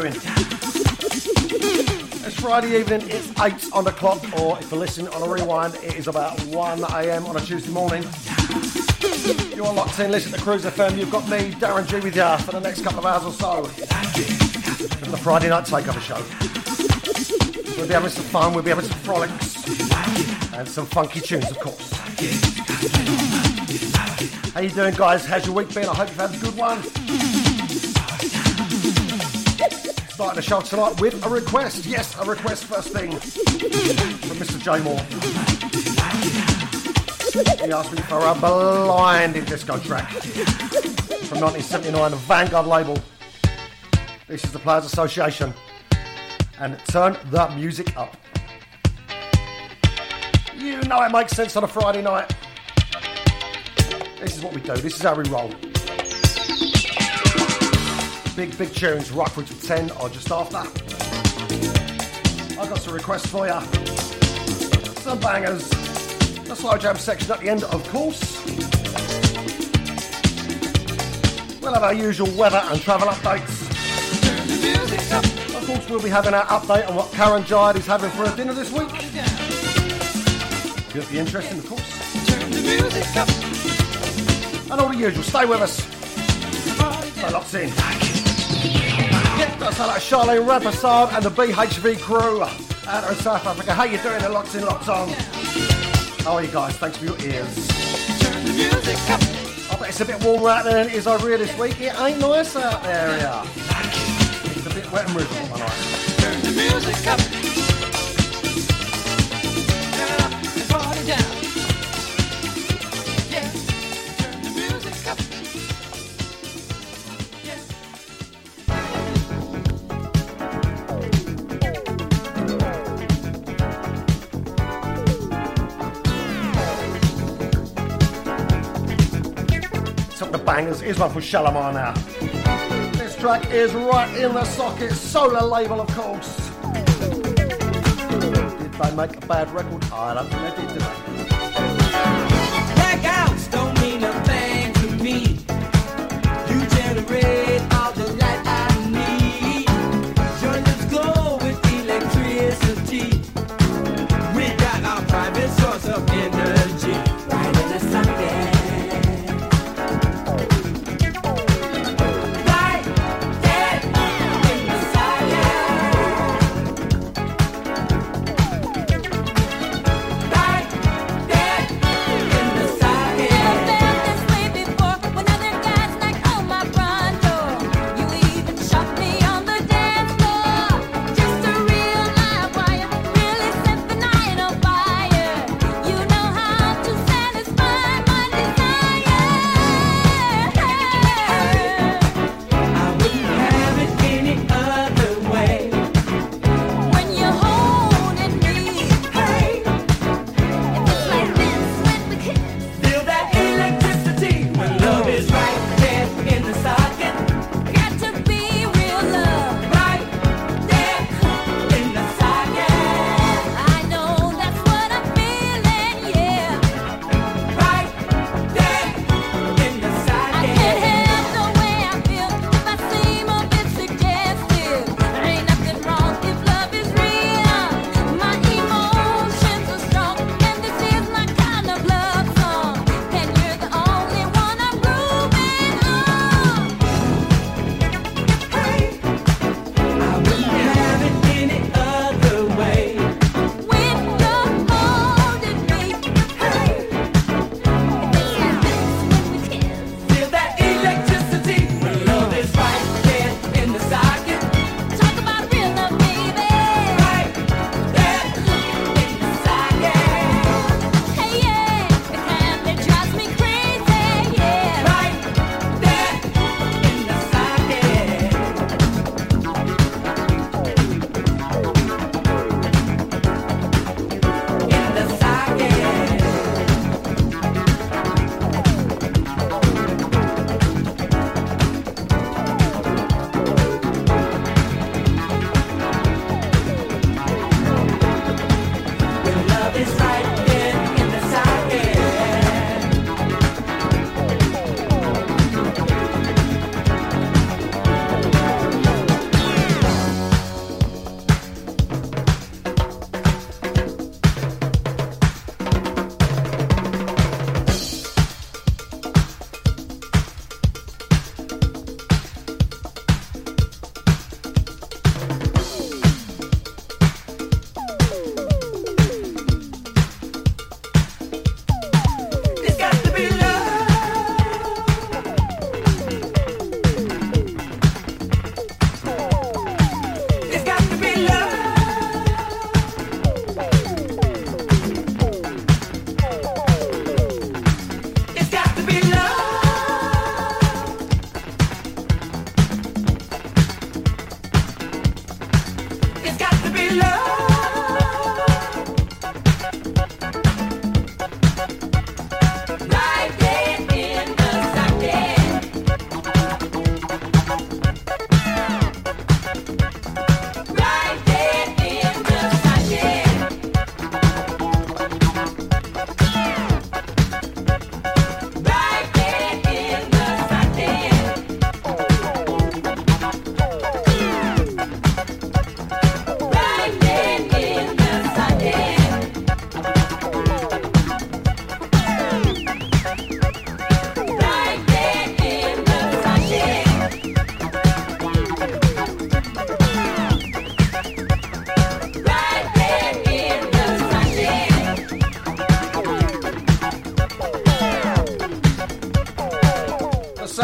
you? It's Friday evening. It's eight on the clock, or if you're listening on a rewind, it is about one a.m. on a Tuesday morning. You're locked in. Listen to Cruise FM. You've got me, Darren G, with you for the next couple of hours or so. For the Friday night takeover show. We'll be having some fun. We'll be having some frolics and some funky tunes, of course. How you doing, guys? How's your week been? I hope you've had a good one. Starting the show tonight with a request. Yes, a request first thing from Mr. J Moore. He asked me for a blinding disco track from 1979, the Vanguard label. This is the Players Association. And turn the music up. You know it makes sense on a Friday night. This is what we do. This is how we roll. Big, big tunes, through to 10 or just after. I've got some requests for you. Some bangers. The slow jam section at the end, of course. We'll have our usual weather and travel updates. Of course, we'll be having our update on what Karen Jide is having for her dinner this week. Could be interesting, of course. And all the usual. Stay with us. So locked in. That's like Charlene Rapassard and the BHV crew out of South Africa. How you doing? They're locked in, locked on. How are you guys? Thanks for your ears. I bet it's a bit warmer out there than it is over here this week. It ain't nice out there, yeah. It's a bit wet and miserable, my night. Turn the music up. Bangers. Here's one for Shalamar now. This track is right in the socket. Solar label, of course. Did they make a bad record? I don't think they did, did they?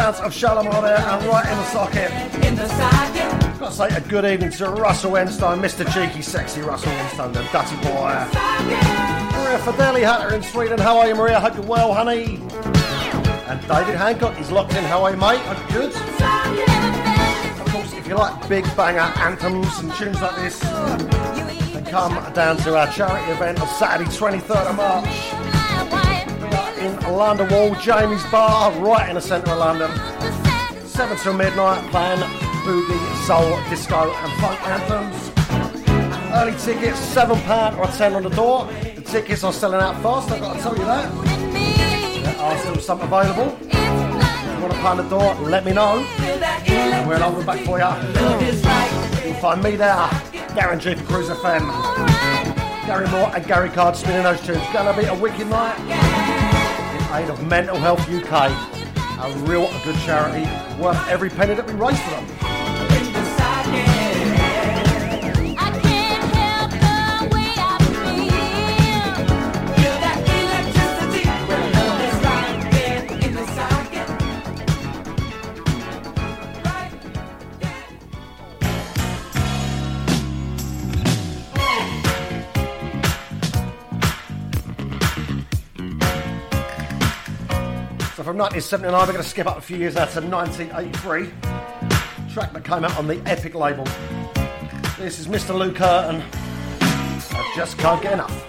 Of Shalamar there and right in the socket. In the socket. Gotta say a good evening to Russell Enstone, Mr. Cheeky, sexy Russell Enstone, the dirty boy. Maria Fideli Hatter in Sweden. How are you, Maria? Hope you're well, honey. And David Hancock, is locked in. How are you, mate? Hope you're good. Of course, if you like big banger anthems and tunes like this, then come down to our charity event on Saturday, 23rd of March. London Wall, Jamie's Bar, right in the centre of London. 7 till midnight, playing boogie, soul, disco, and funk anthems. Early tickets, £7 or 10 on the door. The tickets are selling out fast, I've got to tell you that. There are still some available. If you want to on the door, let me know. And we'll them back for you. You'll find me there, Darren G for Cruise FM. Gary Moore and Gary Card spinning those tunes. Gonna be a wicked night aid of Mental Health UK. A real good charity, worth every penny that we raise for them. So from 1979, we're going to skip up a few years now to 1983. Track that came out on the Epic label. This is Mr. Lou Curtin. I just can't get enough.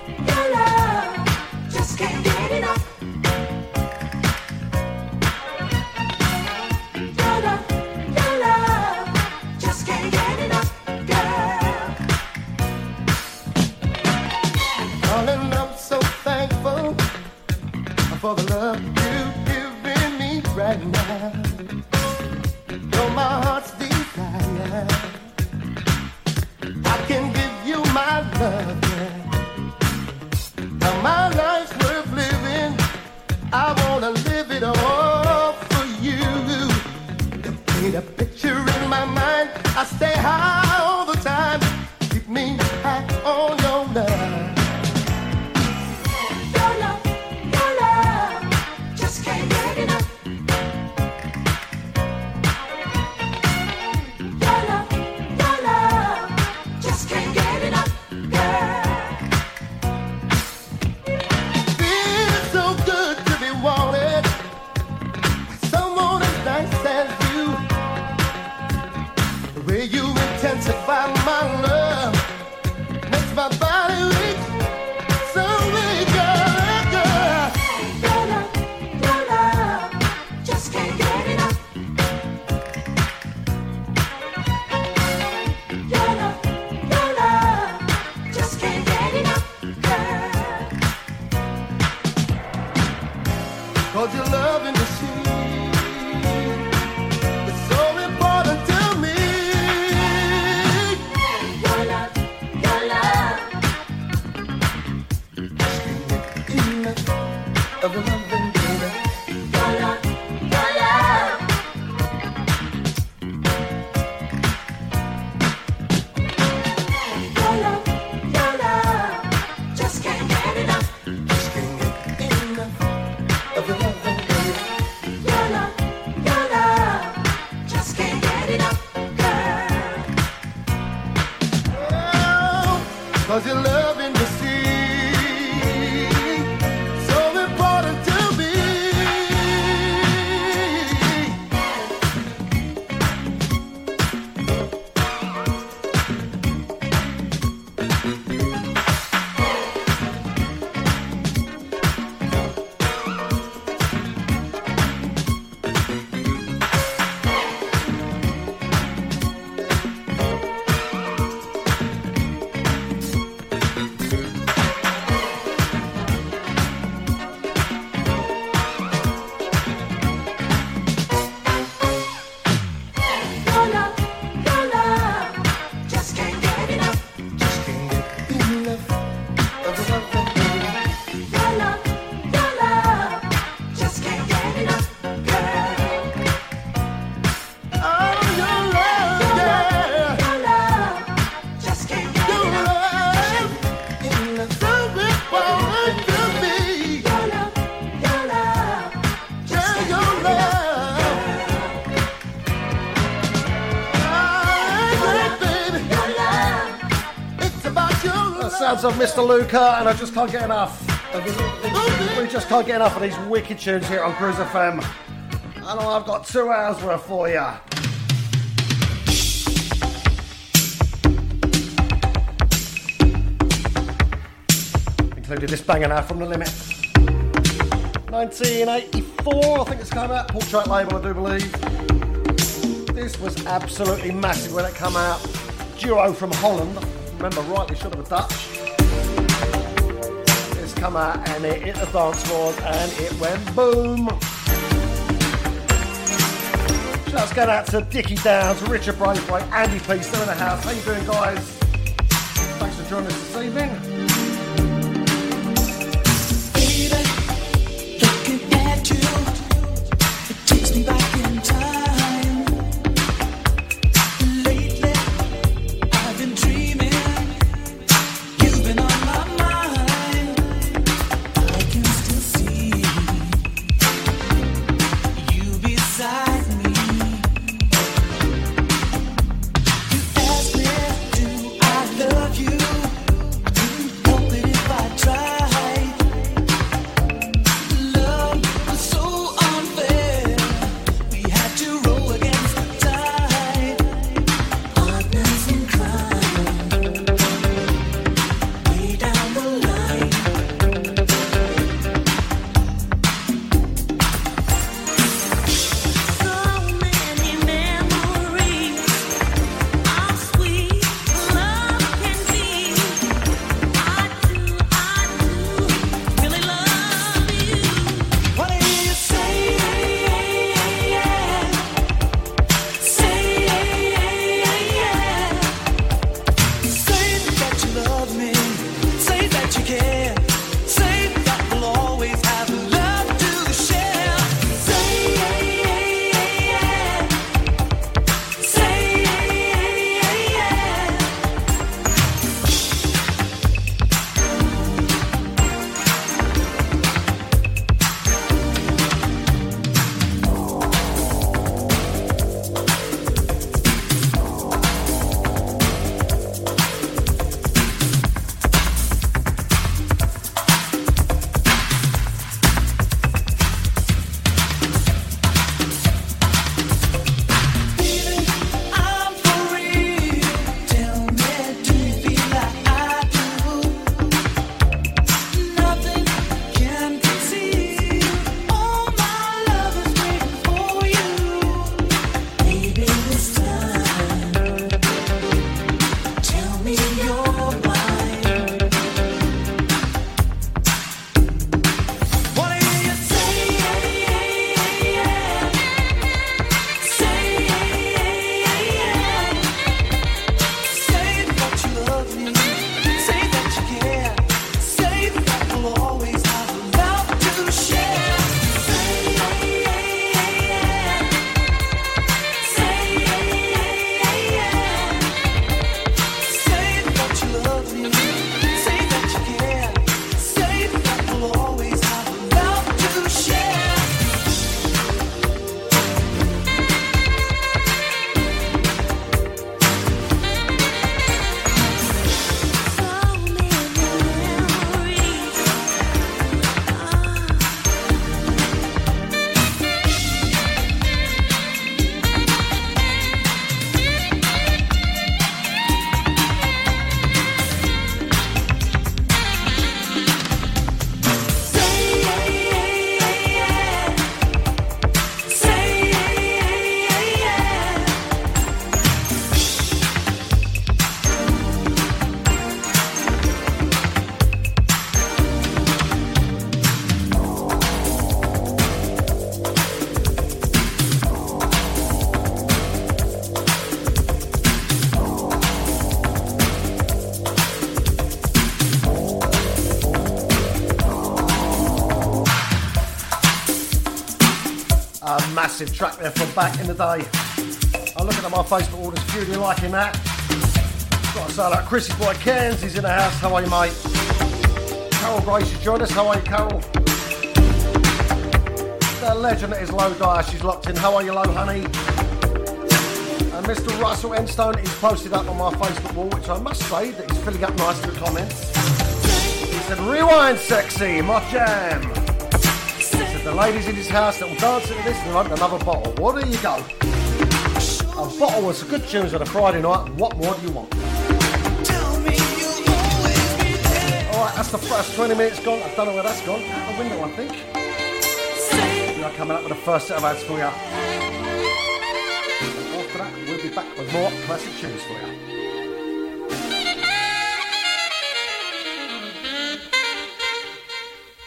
Mr. Luca, and I just can't get enough. We just can't get enough of these wicked tunes here on Cruise FM. I know I've got two hours worth for you. Included this banger now from the limit. 1984, I think it's come out. Portrait label, I do believe. This was absolutely massive when it came out. Duo from Holland, remember rightly, should have a Dutch. Come out and it hit the dance floors and it went boom. Shouts going out to Dickie Downs, Richard Braithwaite, Andy Peace, they're in the house. How you doing, guys? Thanks for joining us this evening. Massive track there from back in the day. I'm looking at my Facebook orders, few of you liking that. Got to say that Chrissy Boy Cairns is in the house. How are you, mate? Carol Grace has joined us. How are you, Carol? The legend is Low Dyer. She's locked in. How are you, Low Honey? And Mr. Russell Enstone is posted up on my Facebook wall, which I must say that he's filling up nicely with comments. He said, rewind sexy, my jam. He the ladies in his house that will dance to this and want another bottle. What do you go? A bottle with some good tunes on a Friday night. What more do you want? Alright, that's the first 20 minutes gone. I don't know where that's gone. Out the window, I think. We are coming up with the first set of ads for you. And after that, we'll be back with more classic tunes for you.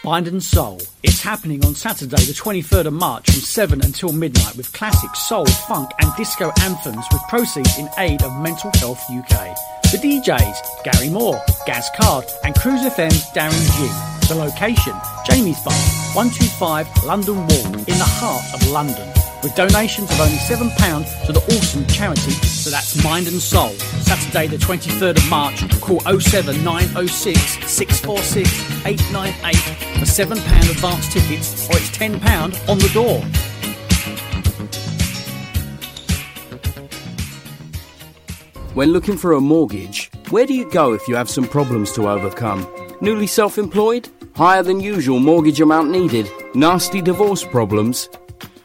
Mind and Soul. It's happening on Saturday, the 23rd of March from 7 until midnight with classic soul, funk, and disco anthems with proceeds in aid of Mental Health UK. The DJs, Gary Moore, Gaz Card, and Cruise FM's Darren G. The location, Jamie's Bar, 125 London Wall, in the heart of London. With donations of only £7 to the awesome charity, so that's Mind and Soul. Saturday, the 23rd of March, call 07906 646 898 for £7 advance tickets, or it's £10 on the door. When looking for a mortgage, where do you go if you have some problems to overcome? Newly self employed? Higher than usual mortgage amount needed? Nasty divorce problems?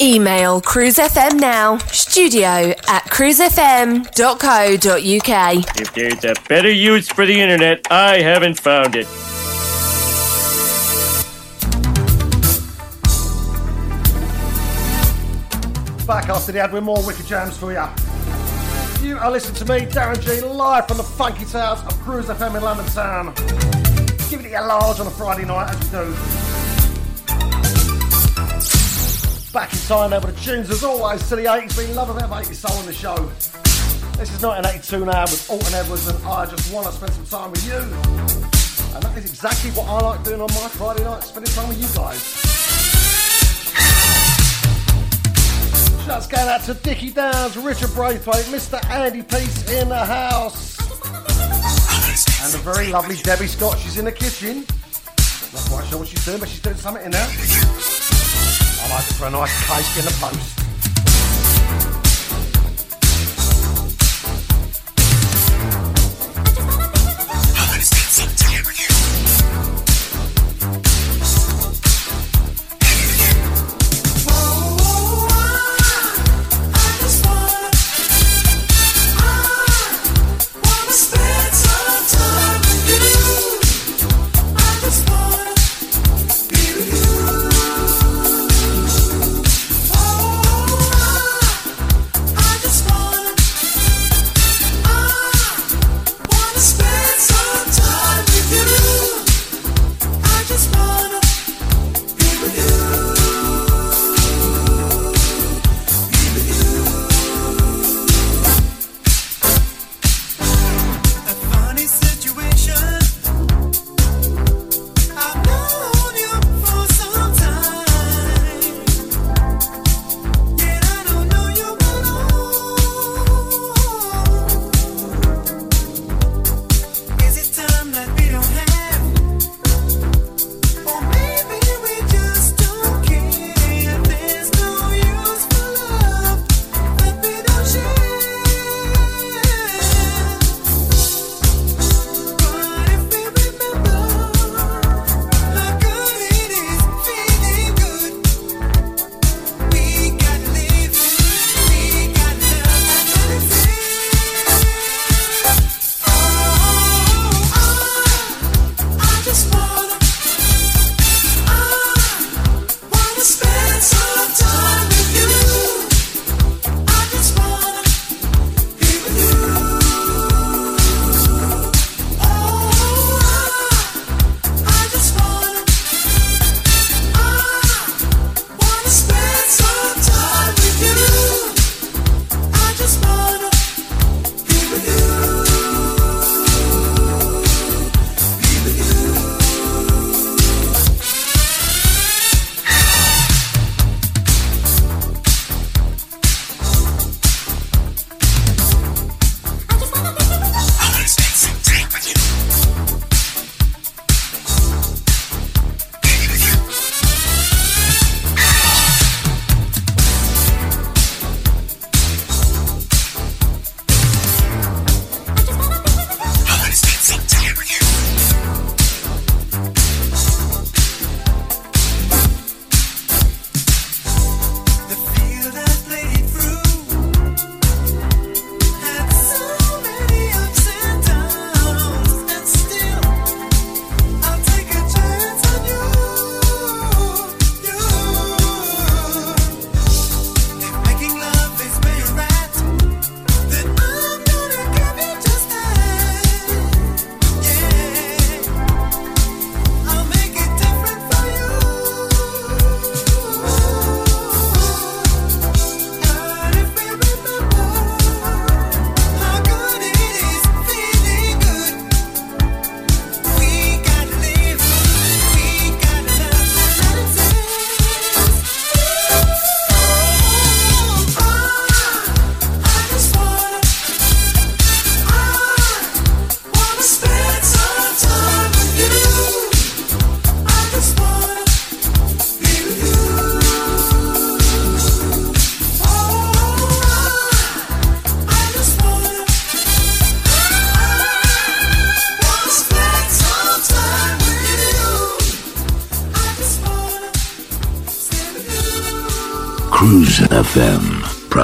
Email cruisefm now, studio at cruisefm.co.uk. If there's a better use for the internet, I haven't found it. Back after the ad with more Wicked Jams for you. You are listening to me, Darren G, live from the funky towers of Cruise FM in London Town. Giving it a large on a Friday night, as we do. Back in time now with the tunes, as always, to the 80s. We love a bit of 80s soul in the show. This is 1982 now with Alton Edwards, and I just want to spend some time with you. And that is exactly what I like doing on my Friday night, spending time with you guys. Shouts going out to Dickie Downs, Richard Braithwaite, Mr. Andy Peace in the house. And the very lovely Debbie Scott, she's in the kitchen. Not quite sure what she's doing, but she's doing something in there. I like it for a nice cake in the post.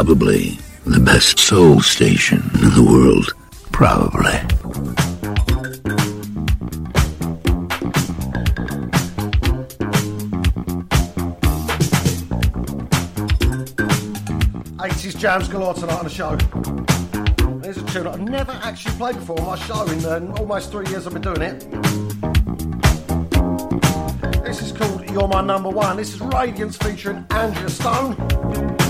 Probably the best soul station in the world. Probably. Eighties jams galore tonight on the show. There's a tune I've never actually played before on my show in uh, almost three years I've been doing it. This is called You're My Number One. This is Radiance featuring Angela Stone.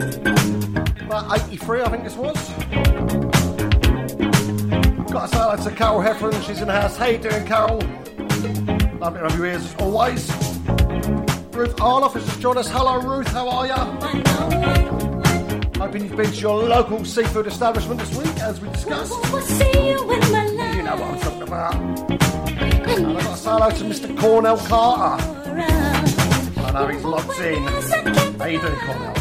About 83, I think this was. Got to say hello to Carol Heffron, she's in the house. How you doing, Carol? Lovely to have you ears as always. Ruth Arloff has just joined us. Hello, Ruth, how are you? Hoping you've been to your local seafood establishment this week, as we discussed. You know what I'm talking about. And I've got to say hello to Mr. Cornell Carter. I know he's locked in. How you doing, Cornell?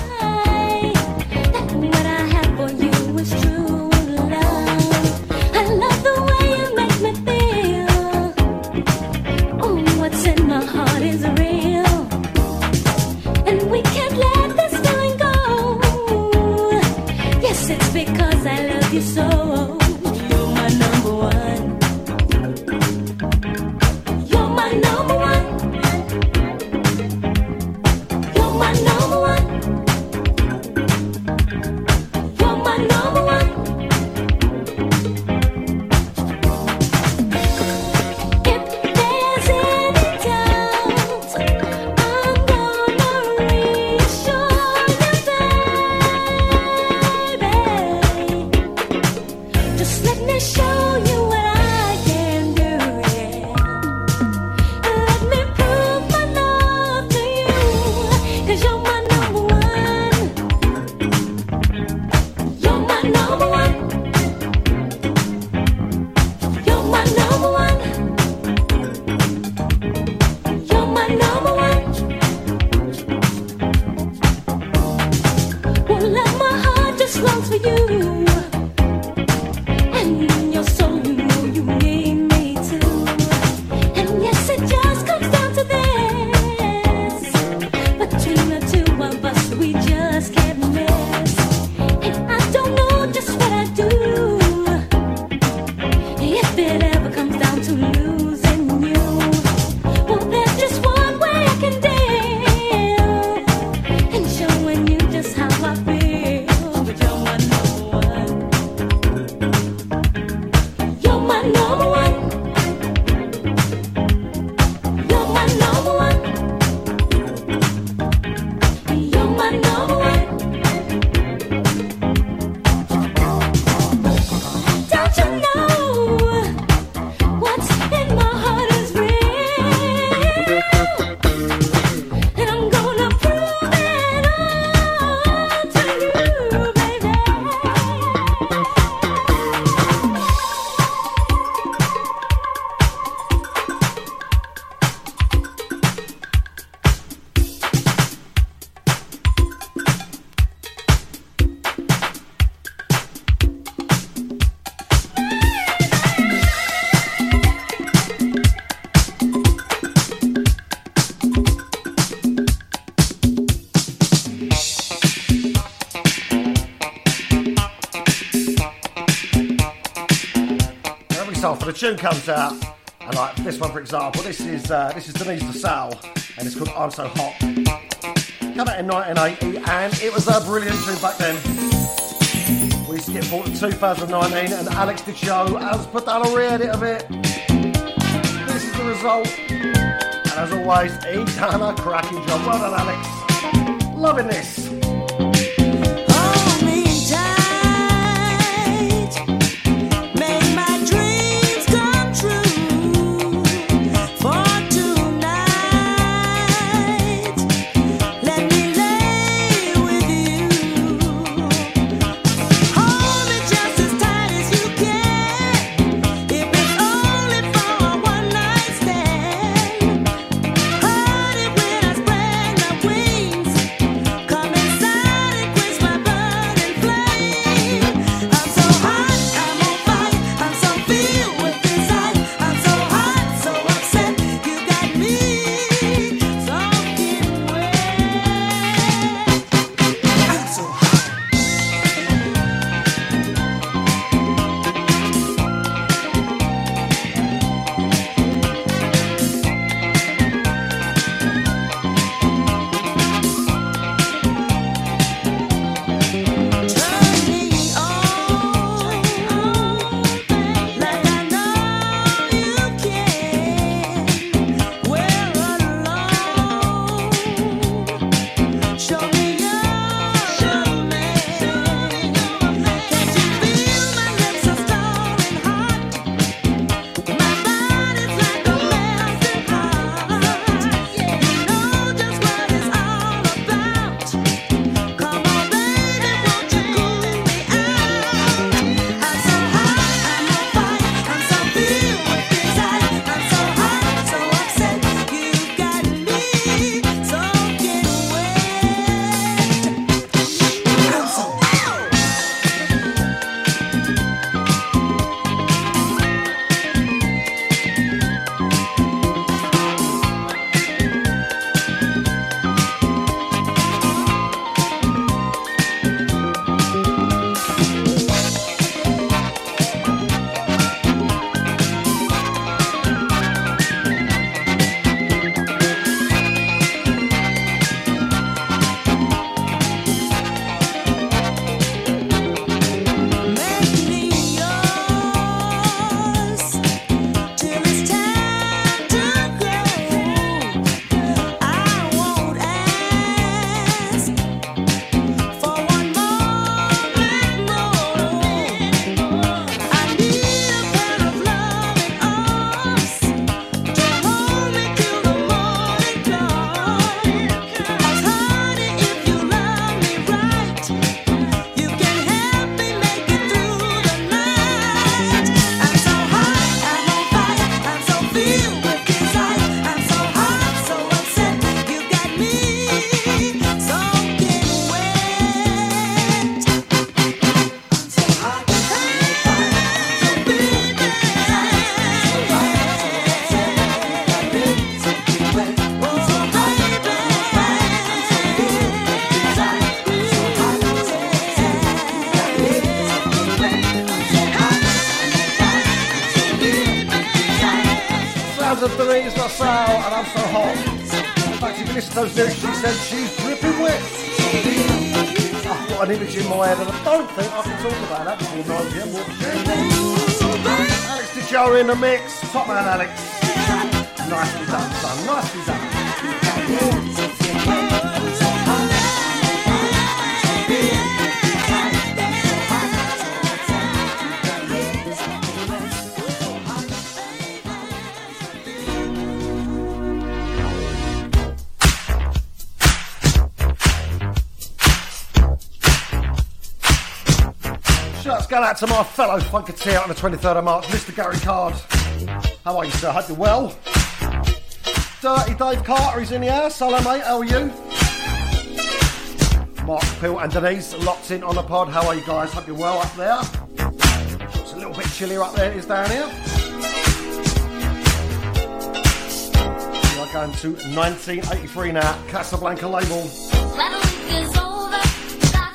Tune comes out, and like this one for example, this is uh, this is Denise LaSalle, and it's called I'm So Hot. Come out in 1980, and it was a brilliant tune back then. We skipped forward to 2019, and Alex Dicho has put down a re-edit of it. This is the result, and as always, he done a cracking job. Well done, Alex. Loving this. Sour and I'm so hot. In fact, if you listen to those she said she's dripping wet. Ah, I've got an image in my head and I don't think I can talk about that before 9 pm. Alex DiGio in the mix. Top man, Alex. Nicely done, son. Nicely done. Go out to my fellow funketeer on the 23rd of March, Mr. Gary Card. How are you, sir? Hope you're well. Dirty Dave Carter is in the house. Hello, mate. How are you? Mark Pill and Denise locked in on the pod. How are you guys? Hope you're well up there. It's a little bit chillier up there. It is down here. We are going to 1983 now. Casablanca label.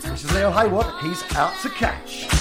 This is Leon Haywood. He's out to catch.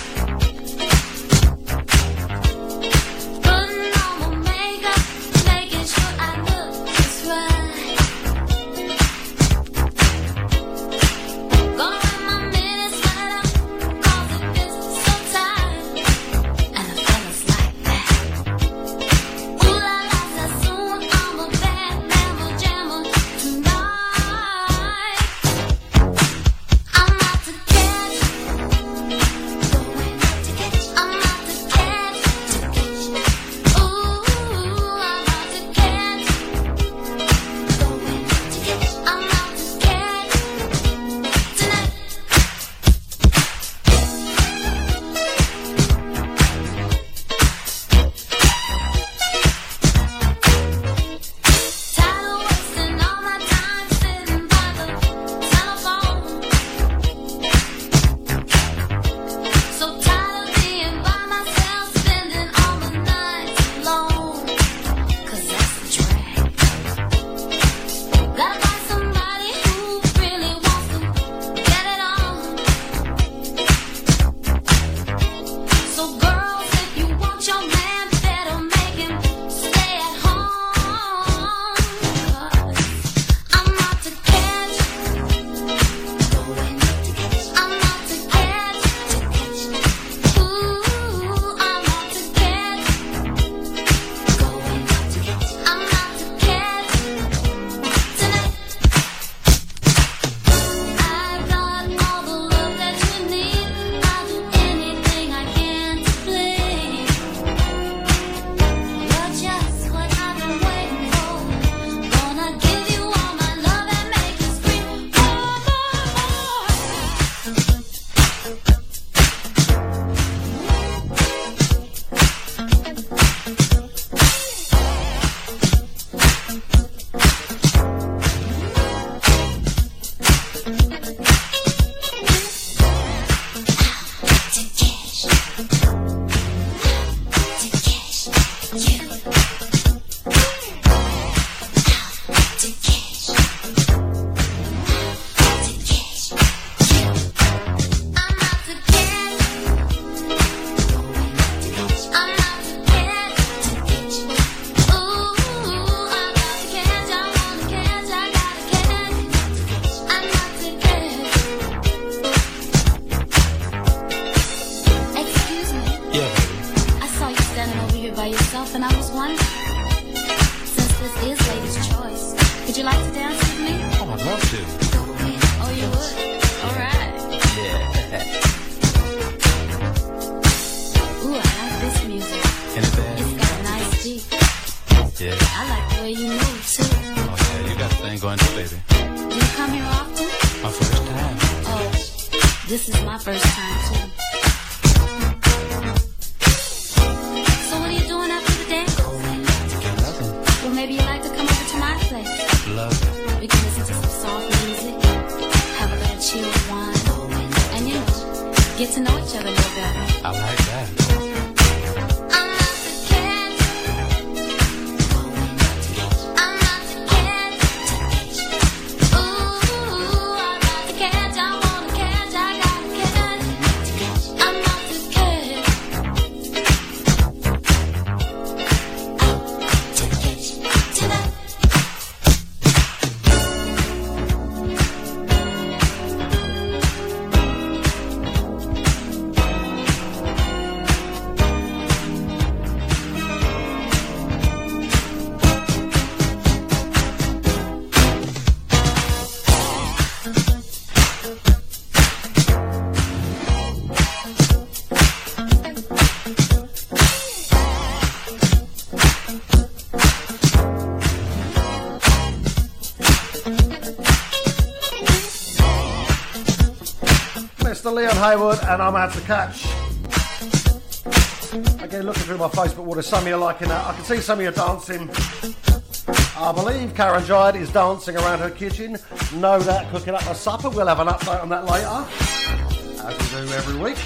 Leon Haywood, and I'm out to catch. Again, looking through my Facebook wall, there's some of you liking that. I can see some of you dancing. I believe Karen Giant is dancing around her kitchen. No doubt cooking up a supper. We'll have an update on that later, as we do every week.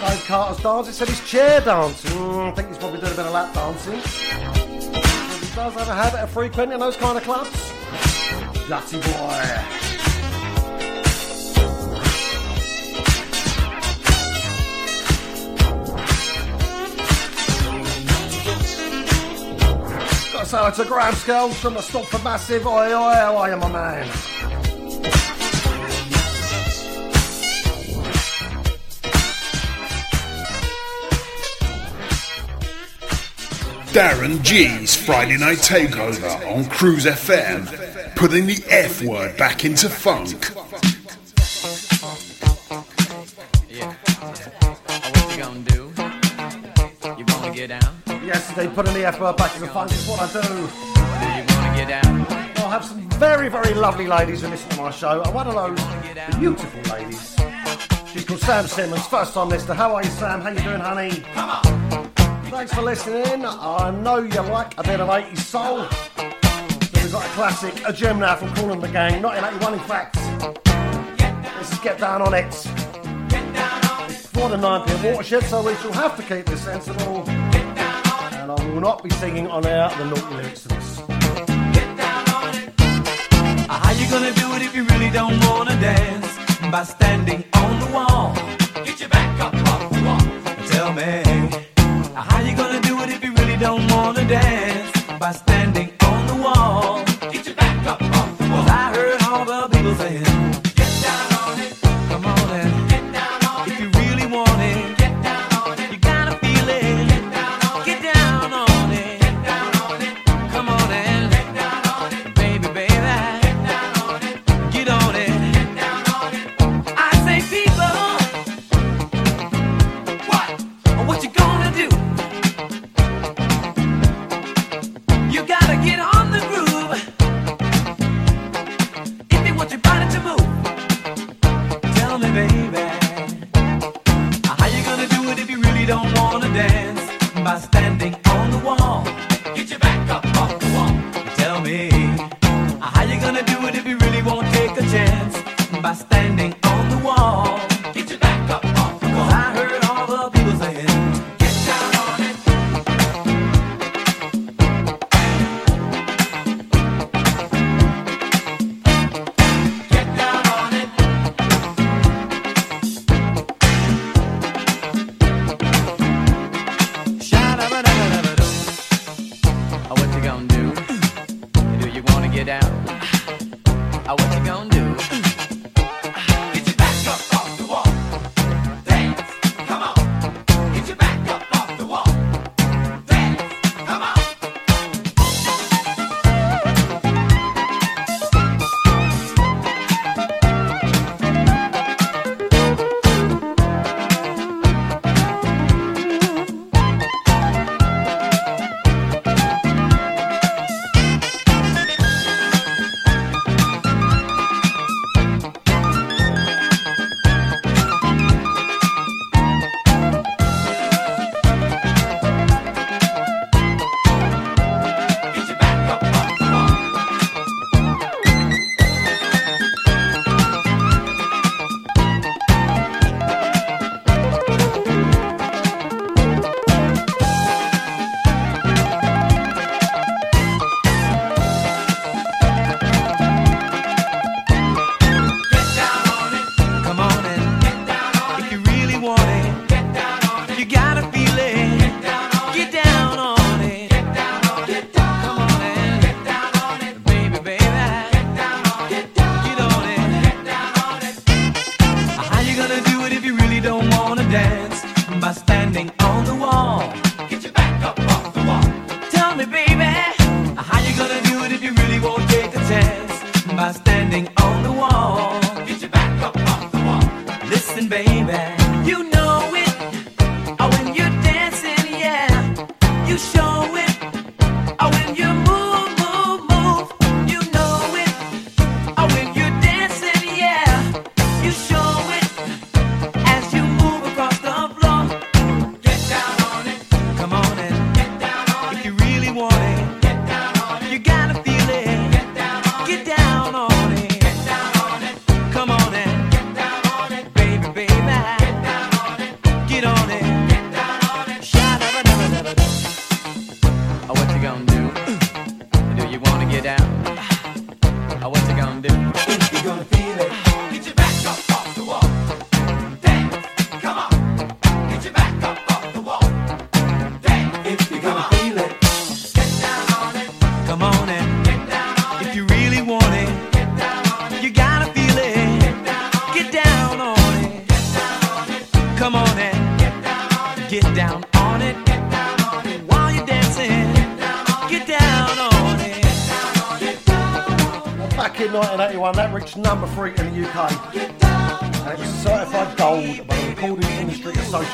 Dave Carter's dancing, said he's chair dancing. Mm, I think he's probably doing a bit of lap dancing. He does have a habit of frequenting those kind of clubs. Gutty boy. Got to say it's a Graham Skulls from the Stopford Massive. Oi, oi, how are you, my man? Darren G's Friday Night Takeover on Cruise FM, putting the F word back into funk. Put in the effort, word back in the funk. It's what I do. Do you wanna get down? I'll have some very, very lovely ladies who listen to my show. And one of those beautiful ladies. She's called Sam Simmons, first time listener. How are you, Sam? How you doing, honey? Come on. Thanks for listening. I know you like a bit of 80s soul. So we've got a classic, a gem now from Kool and the Gang. 1981, in fact. Let's just get down on it. It's before the 9 pm watershed, so we shall have to keep this sensible. And I will not be singing on air the naughty lyrics to this. Get down on it. Uh, how you gonna do it if you really don't wanna dance? By standing on the wall. Get your back up off the wall. Tell me. Uh, how you gonna do it if you really don't wanna dance? By standing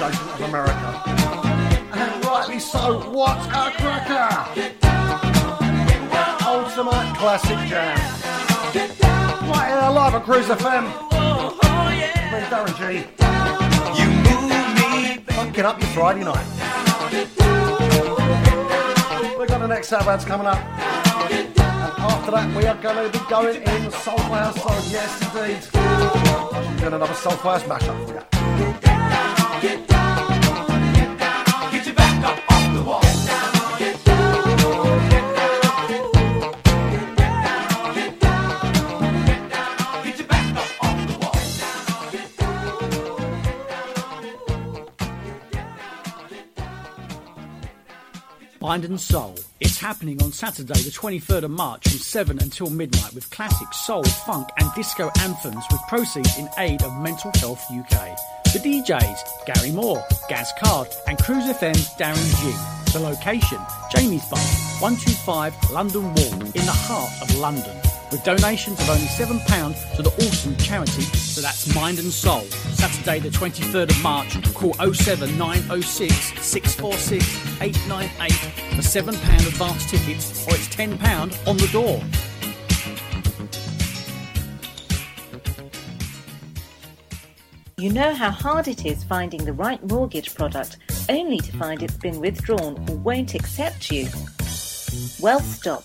Association of America. And rightly so, what a cracker! Ultimate classic jam. Right here, live at Cruise FM. Me, Darren G. You move me. Funking up your Friday night. We've got the next Sabbats coming up. And after that, we are going to be going in Soulful House oh, Zone. Yes, indeed. I'm doing another Soulful House mashup for you. Get Mind and Soul. It's happening on Saturday, the 23rd of March from 7 until midnight with classic soul, funk, and disco anthems with proceeds in aid of Mental Health UK. The DJs, Gary Moore, Gaz Card, and Cruise FM's Darren G. The location, Jamie's Bar, 125 London Wall, in the heart of London. With donations of only £7 to the awesome charity, so that's Mind and Soul. Saturday, the 23rd of March, call 07906 646 898 for £7 advance tickets, or it's £10 on the door. You know how hard it is finding the right mortgage product only to find it's been withdrawn or won't accept you? Well, stop.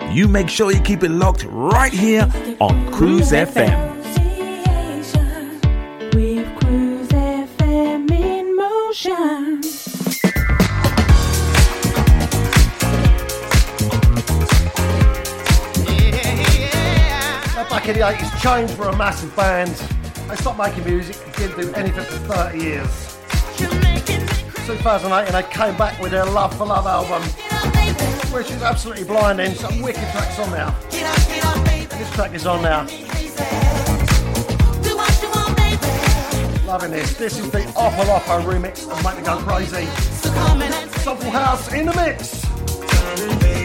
You make sure you keep it locked right here on Cruise FM. With Cruise FM in motion. Now, back in the 80s, Change were a massive band. They stopped making music, didn't do anything for 30 years. 2008, and they came back with their Love for Love album, which is absolutely blinding. Some wicked tracks on there. This track is on now. Loving this. This is the Oppo Oppo remix of Make Me Go Crazy. Soulful House in the mix.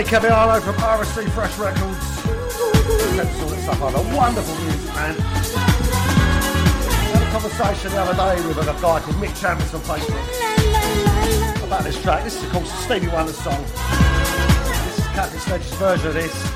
Ray Caviano from RSC Fresh Records. That's all this stuff wonderful music, man. Had a conversation the other day with a guy called Mick Champions on Facebook about this track. This is, of course, Stevie Wonder's song. This is Kathy Sledge's version of this.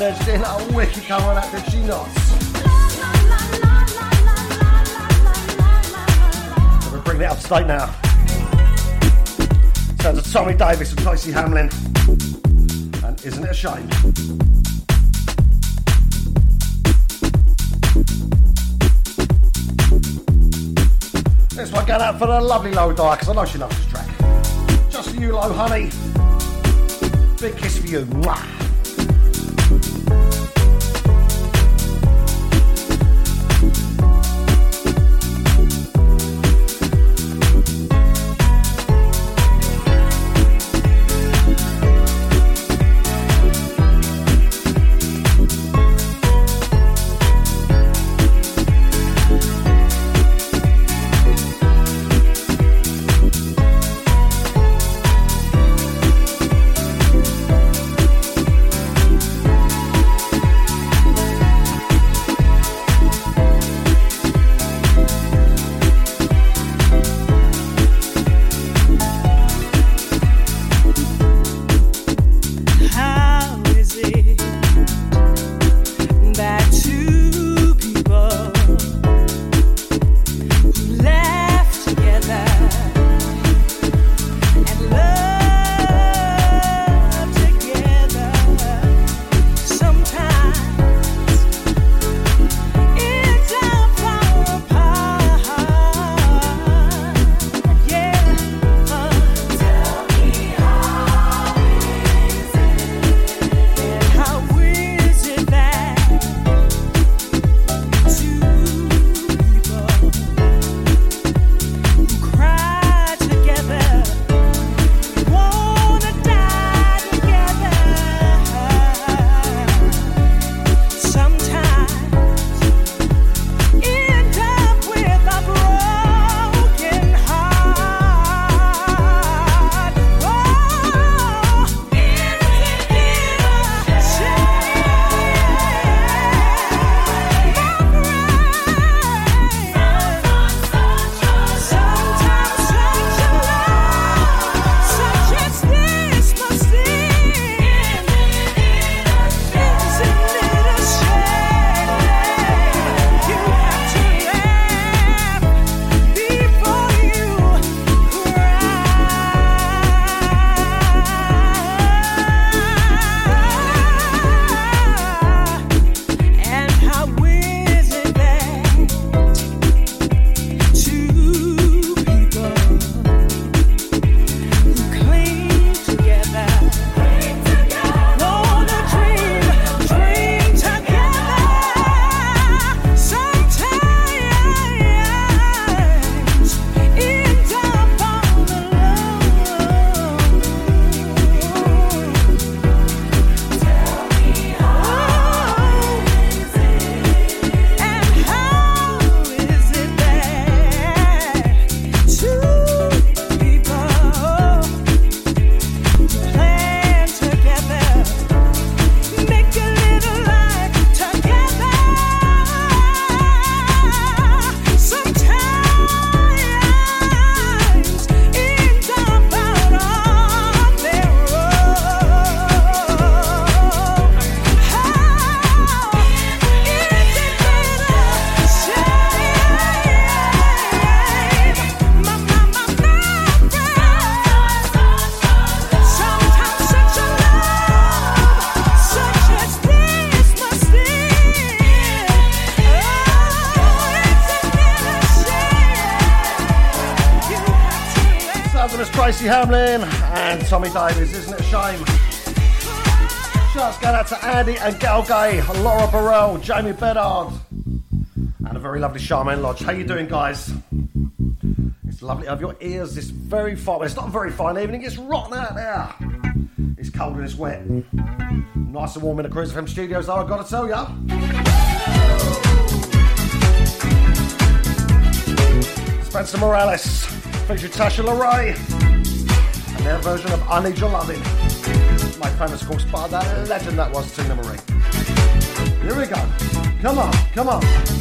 Kathy Sledge did a wicked on that, did she not? So we're bringing it now. Sounds of Tommy Davis and Tracy Hamlin. And isn't it a shame? This one going out for the lovely Low Dye, because I know she loves this track. Just for you, Low Honey. Big kiss for you. Mwah. Hamlin and Tommy Davis. Isn't it a shame? Shouts going out to Andy and Gal Gay, Laura Burrell, Jamie Bedard, and a very lovely Charmaine Lodge. How you doing, guys? It's lovely to have your ears this very fine. It's not a very fine evening. It's rotten out there. It's cold and it's wet. Nice and warm in the Cruise FM studios, though, I've got to tell ya. Spencer Morales, featuring Tasha and their version of I Need Your Loving. My famous, course, by that legend that was Teena Marie. Here we go. Come on, come on.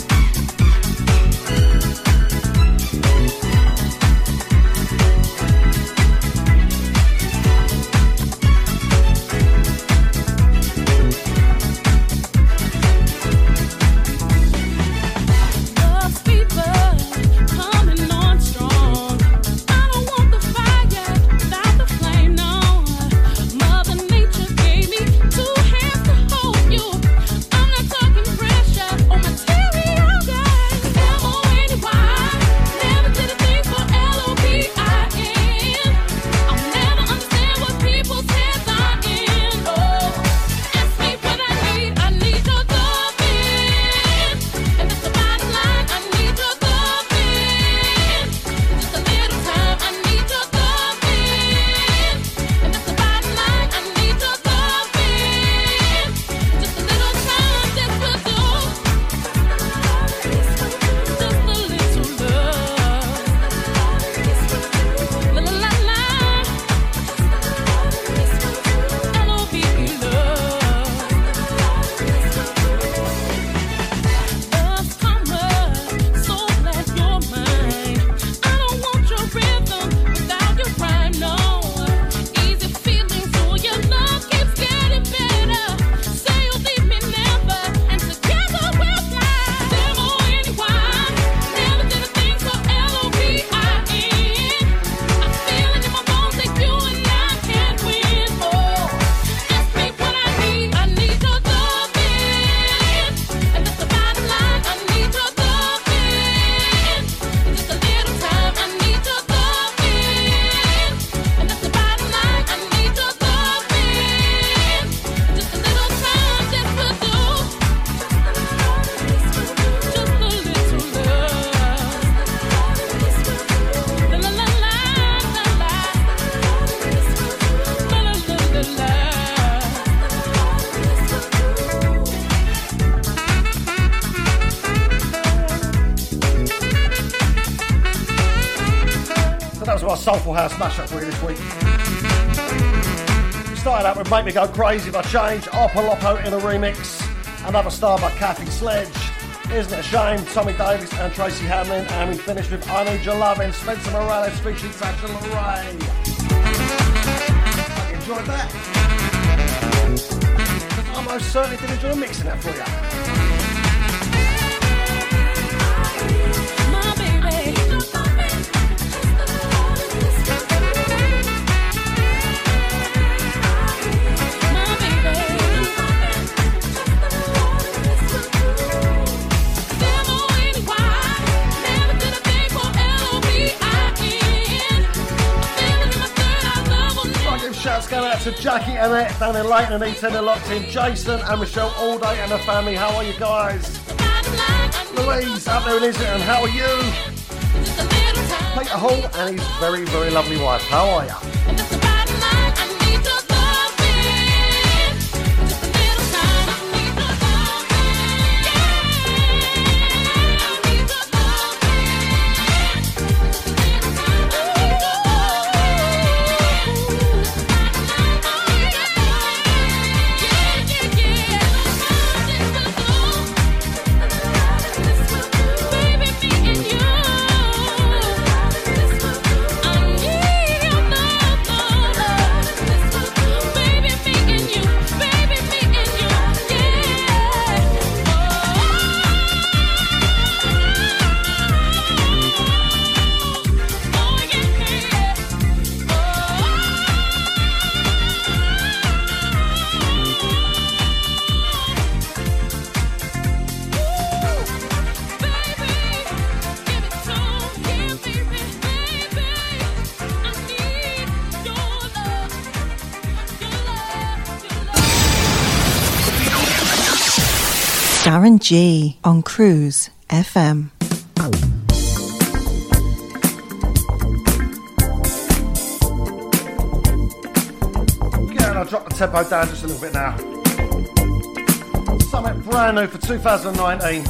Was my Soulful House mashup for you this week. We started out with Make Me Go Crazy by Change, Opolopo in a remix, Another Star by Kathy Sledge, Isn't It a Shame, Tommy Davis and Tracy Hamlin, and we finished with I Need Your Lovin', Spencer Morales featuring Sasha you enjoyed that. I most certainly did enjoy mixing that for you. Going out to Jackie and Annette down in Leighton and End and locked in. Jason and Michelle Allday and the family. How are you guys? Louise up there in Islington. How are you? Peter Hall and his very, very lovely wife. How are you? G on Cruise FM. Yeah, and I'll drop the tempo down just a little bit now. Something brand new for 2019.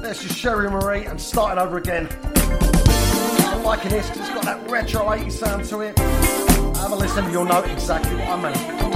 There's just Sherry Marie and starting over again. I'm liking this because it's got that retro 80s sound to it. Have a listen, you'll know exactly what I mean.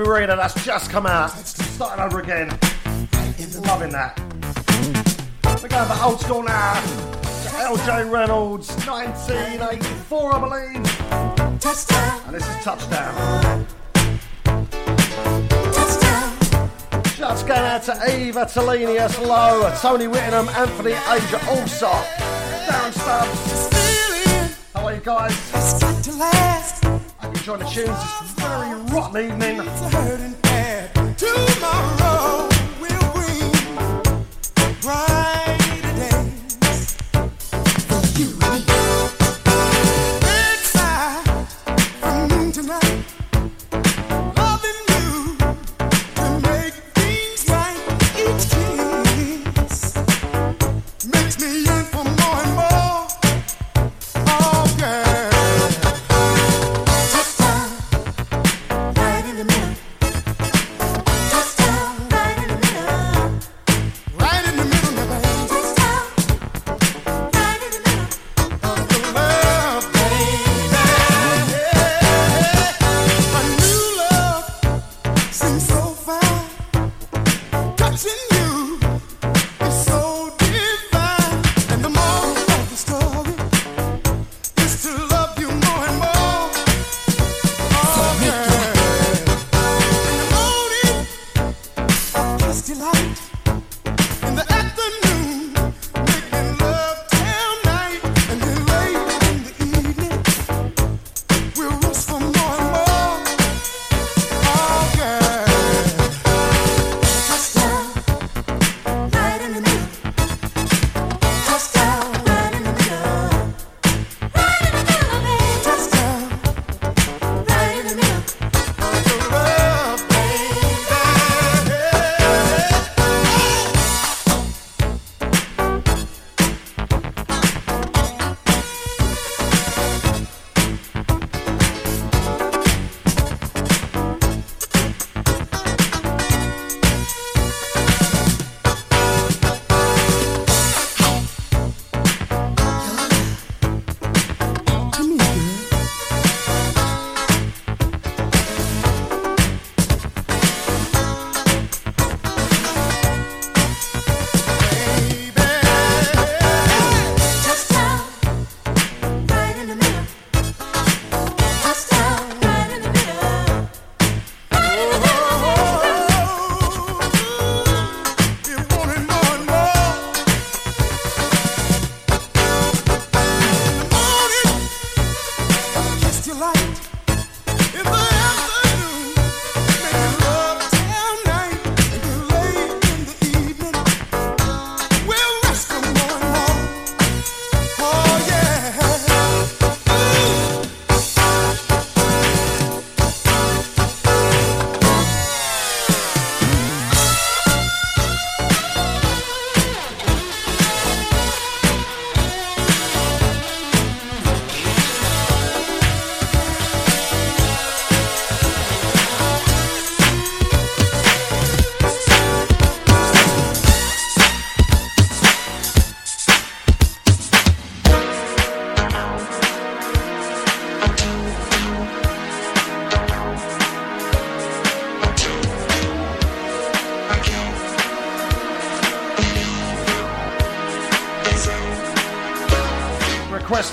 Jeremy Rayner, that's just come out. Starting over again. Loving that. We're going the old school now. LJ Reynolds, 1984, I believe. Touchdown. And this is Touchdown. Touchdown. Just going out to Eva Telenius Lowe, Tony Whittingham, Anthony Asia Allsop. Down Stubbs. How are you guys? It's got to last. Trying to tune rotten, man. It's hurting bad. Tomorrow.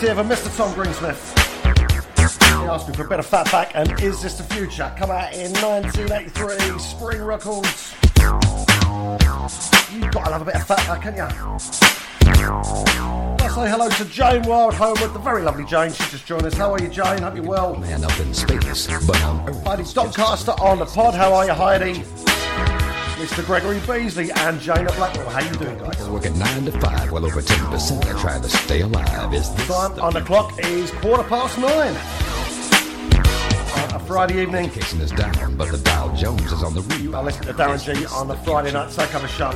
Here from Mr. Tom Greensmith. He asked me for a bit of Fatback and Is This the Future? Come out in 1983, Spring Records. You've got to love a bit of Fatback, haven't you? Let's say hello to Jane Wild Homewood, the very lovely Jane. She's just joined us. How are you, Jane? Hope you're well. Man up in space, but I'm. Heidi Doncaster on the pod. How are you, Heidi? Mr. Gregory Beasley and Jana Blackwell. How you doing, guys? People working nine to five, well over ten percent are trying to stay alive. Is this Time on the clock is quarter past nine. On a Friday evening. Vacation is down, but the Dow Jones is on the rebound. I listen to Darren G on the Friday night takeover show.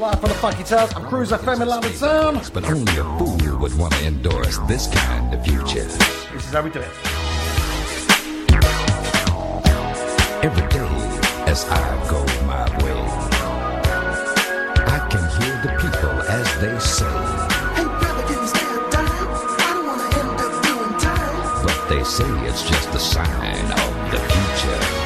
Live from the Funky Tales, I'm Cruiser in London Town. But only a fool would want to endorse this kind of future. This is how we do it. Every as I go my way, I can hear the people as they say. Hey, brother, can you stand time? I don't wanna end up doing time. But they say it's just a sign of the future.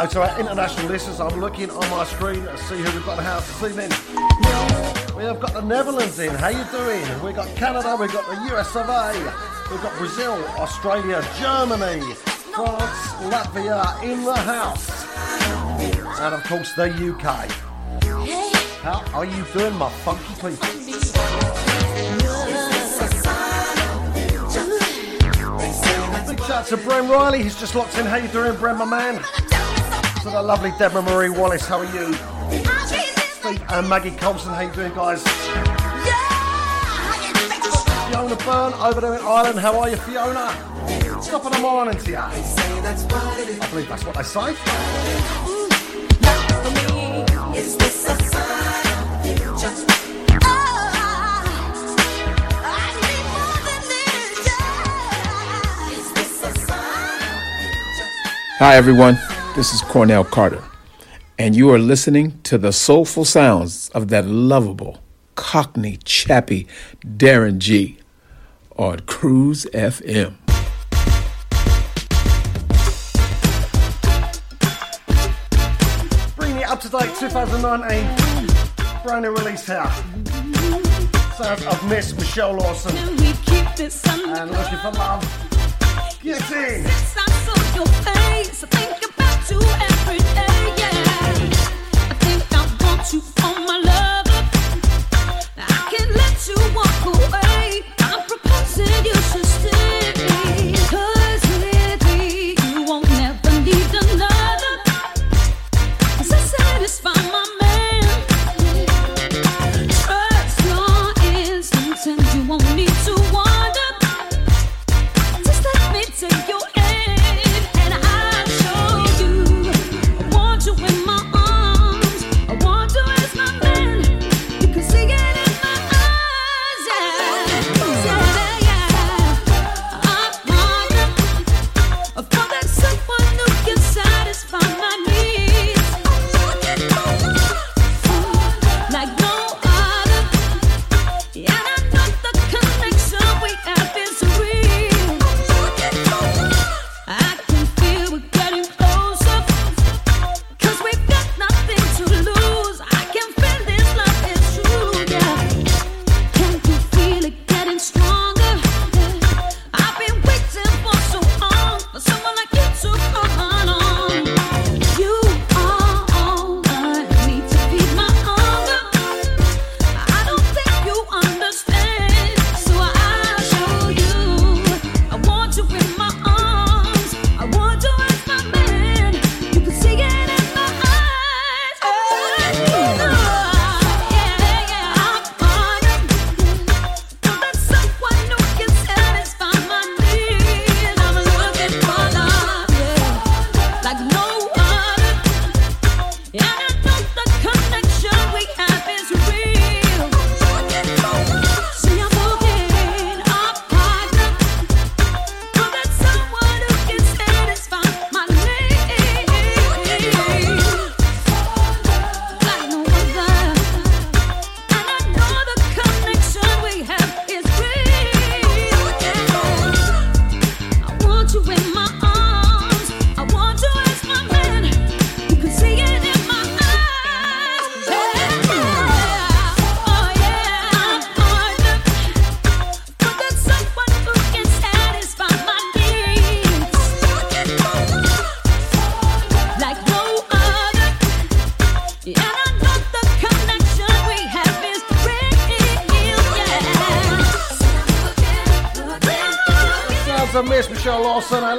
Hello to our international listeners. I'm looking on my screen to see who we've got in the house this evening. We have got the Netherlands in. How you doing? We've got Canada, we've got the US of A, we've got Brazil, Australia, Germany, France, Latvia in the house. And of course the UK. How are you doing, my funky people? Big shout to Bren Riley, he's just locked in. How you doing, Bren, my man? To the lovely Deborah Marie Wallace, how are you? Steve and Maggie Colson, how you doing, guys? Fiona Byrne over there in Ireland, how are you, Fiona? Top of the morning to you. I believe that's what they say. Is this a sign? Just Hi, everyone. This is Cornell Carter, and you are listening to the soulful sounds of that lovable, cockney, chappy Darren G on Cruise FM. Bring it up to date 2019. Brand new release here. Sounds of Miss Michelle Lawson. And looking for love. Get in. Every day. Yeah, I think I want you for my lover.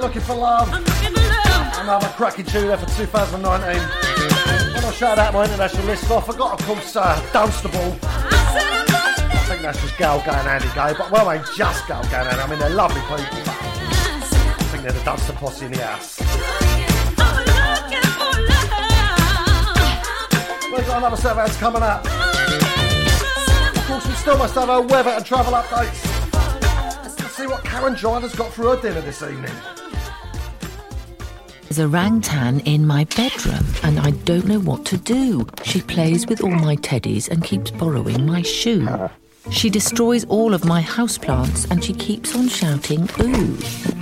Lawson and looking for love. Another cracking tune there for 2019. Want to shout out my international list off. I got of course uh, Dunstable. I think that's just Gal going Andy Gay, but well, they just Gal going Andy. I mean, they're lovely people. But I think they're the Dunster posse in the house. We've got another set of ads coming up. Of course, we still must have our weather and travel updates. Let's see what Karen Driver's got for her dinner this evening. There's a orangutan in my bedroom and I don't know what to do. She plays with all my teddies and keeps borrowing my shoe. She destroys all of my houseplants and she keeps on shouting, ooh.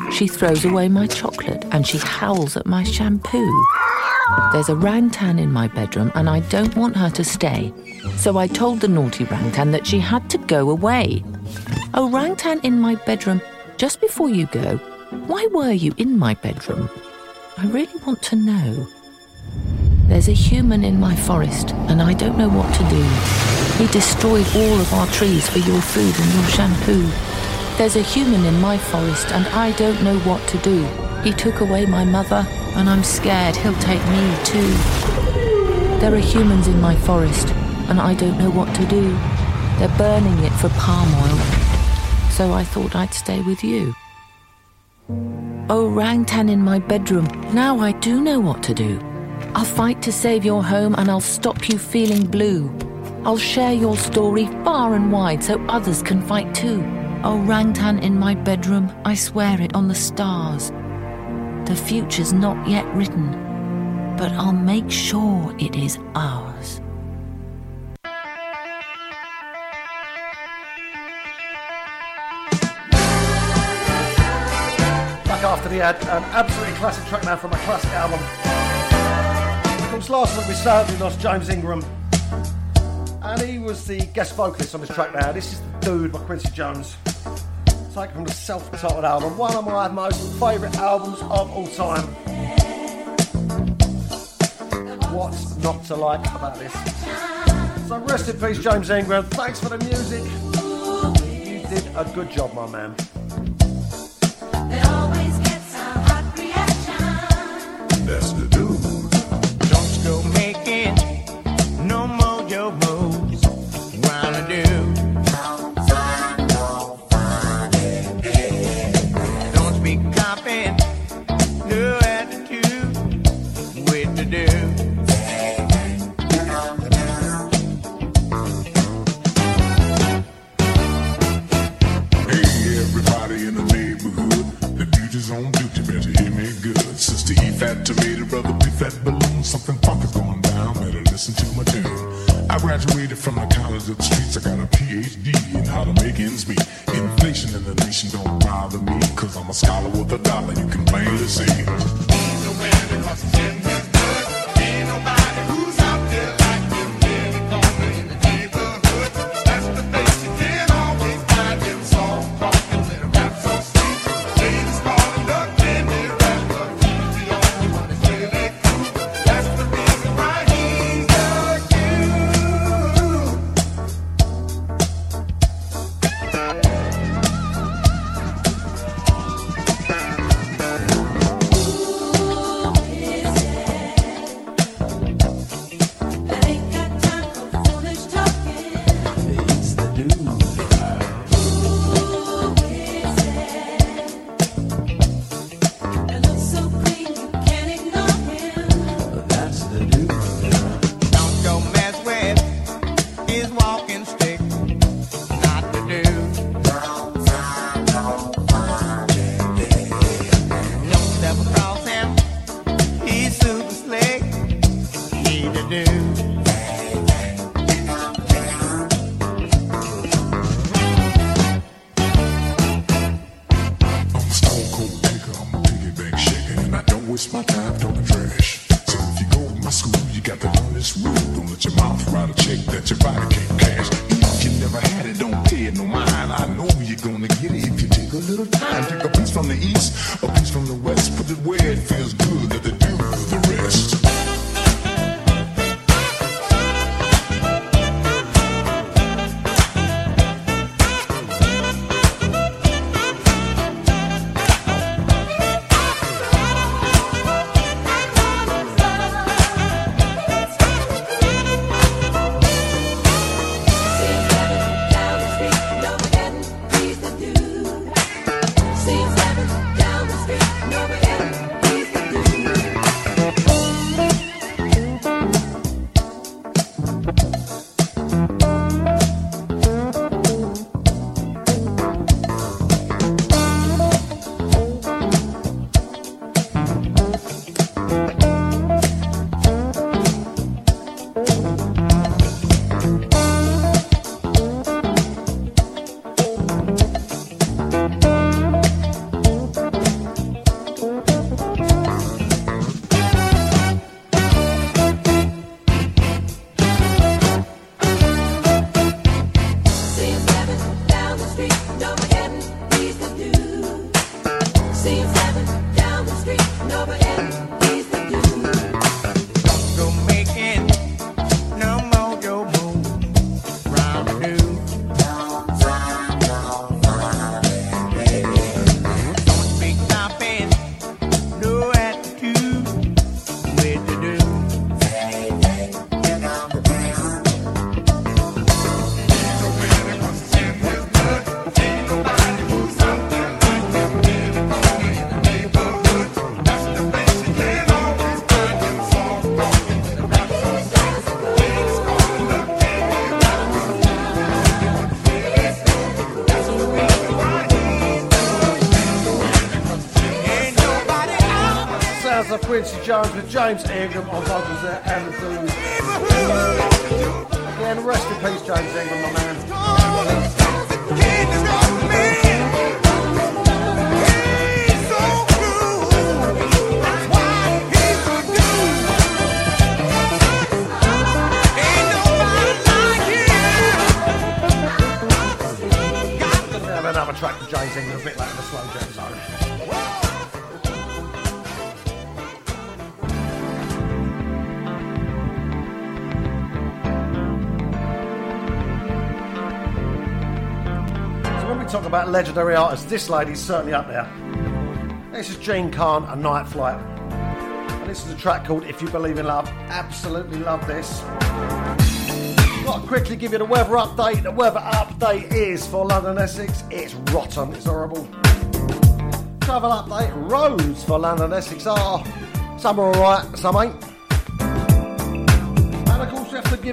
She throws away my chocolate and she howls at my shampoo. There's a orangutan in my bedroom and I don't want her to stay. So I told the naughty orangutan that she had to go away. Oh, orangutan in my bedroom, just before you go, why were you in my bedroom? I really want to know. There's a human in my forest, and I don't know what to do. He destroyed all of our trees for your food and your shampoo. There's a human in my forest, and I don't know what to do. He took away my mother, and I'm scared he'll take me too. There are humans in my forest, and I don't know what to do. They're burning it for palm oil. So I thought I'd stay with you. Orangutan in my bedroom. Now I do know what to do. I'll fight to save your home and I'll stop you feeling blue. I'll share your story far and wide so others can fight too. Orangutan in my bedroom, I swear it on the stars. The future's not yet written, but I'll make sure it is ours. After the ad, an absolutely classic track now from a classic album. Of course, last week we sadly lost James Ingram. And he was the guest vocalist on this track now. This is The Dude by Quincy Jones. Taken from the self titled album, one of my most favourite albums of all time. What's not to like about this? So rest in peace, James Ingram. Thanks for the music. You did a good job, my man. Quincy Jones with James Ingram on vocals there and the blues. Again, rest in peace, James Ingram, my man. Track for James Ingram a bit about legendary artists, this lady's certainly up there. This is Jean Carn, A Night Flight. And this is a track called If You Believe in Love. Absolutely love this. To quickly give you the weather update. The weather update is for London Essex. It's rotten. It's horrible. Travel update. Roads for London Essex are some are alright, some ain't.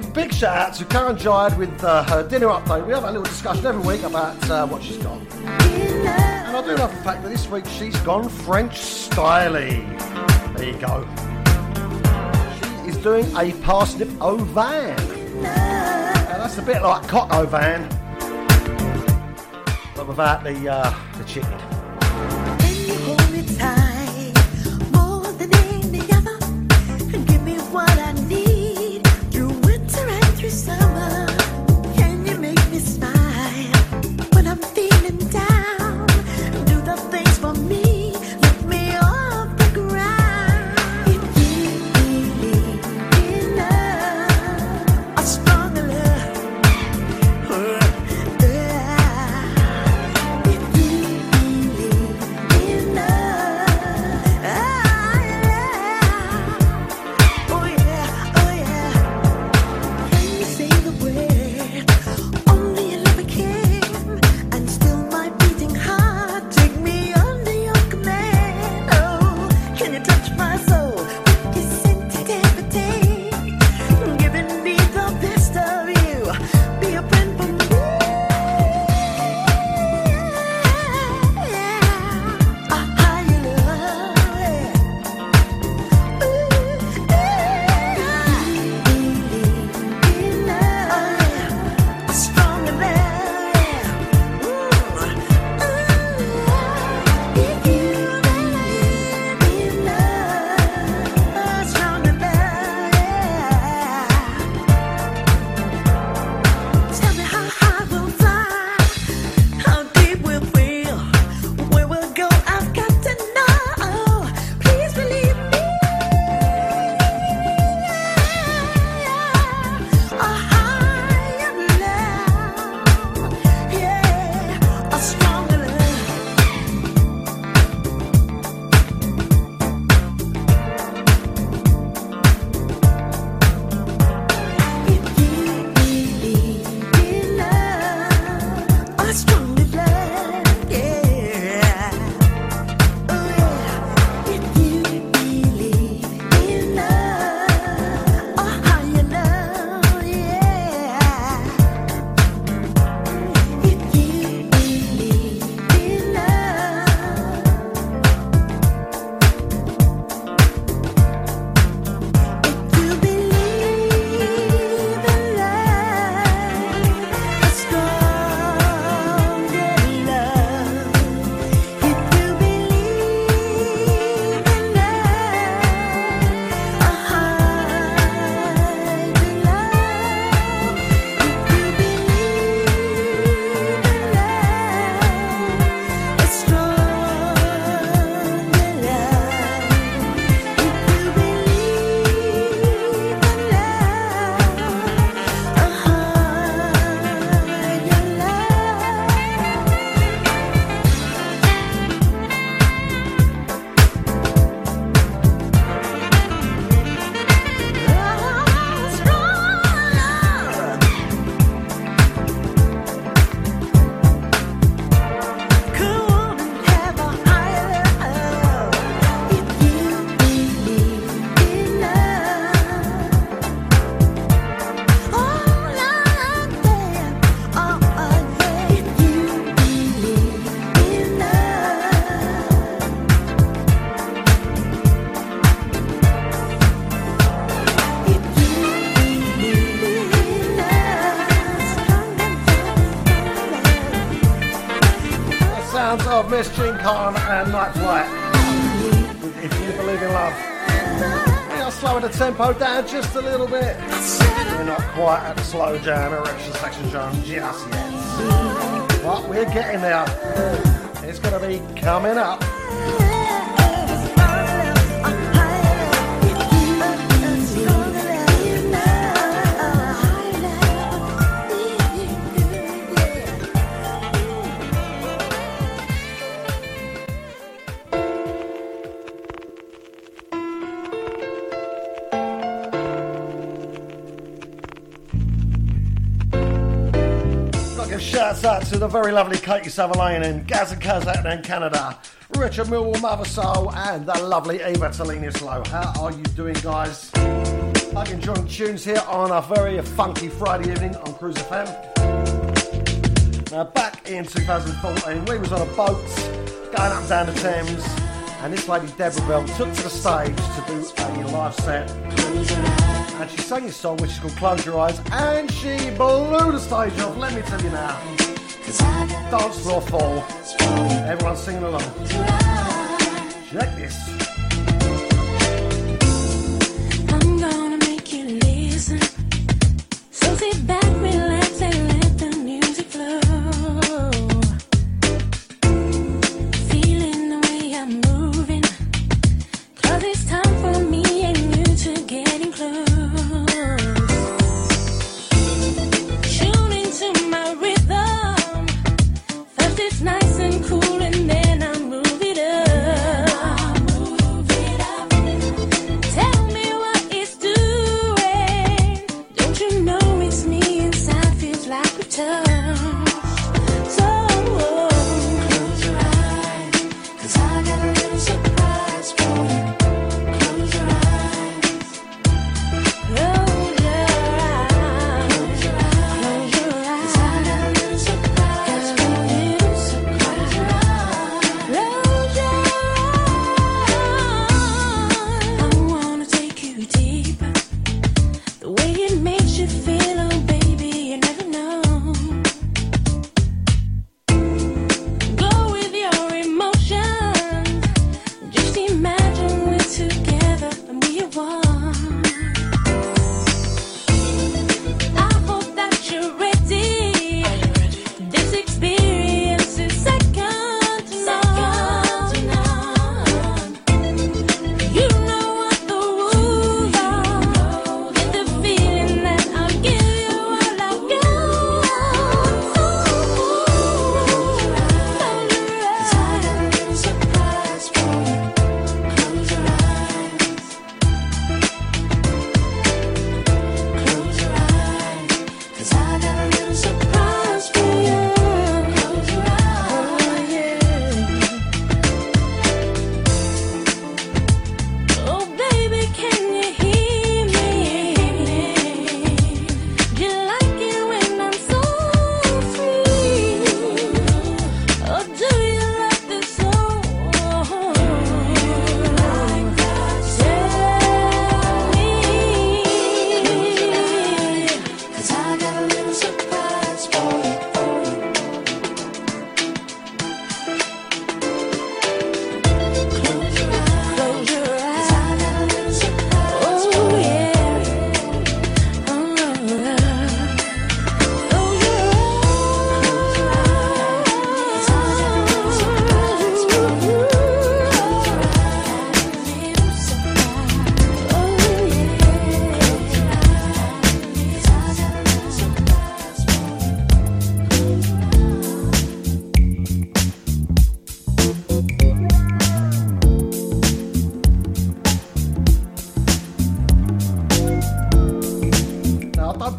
Give big shout out to Karen Jide with uh, her dinner update. We have a little discussion every week about uh, what she's got. And I do love the fact that this week she's gone French styly. There you go. She is doing a parsnip au vin. Now, that's a bit like coq au vin, but without the uh, the chicken. Khan and Night Flight. If you believe in love. We are slowing the tempo down just a little bit. We're not quite at the slow jam erection section jam just yet. But we're getting there. It's going to be coming up. To the very lovely Katie Savalainen Gaz and Kaz out in Canada, Richard Millwall Soul, and the lovely Eva Tellini Slow. How are you doing, guys? I'm enjoying tunes here on a very funky Friday evening on Cruise FM. Now, back in 2014, we was on a boat going up and down the Thames, and this lady Deborah Bell took to the stage to do a live set. And she sang this song, which is called Close Your Eyes, and she blew the stage off, let me tell you now. Dance floor fall. Everyone singing along. Check this.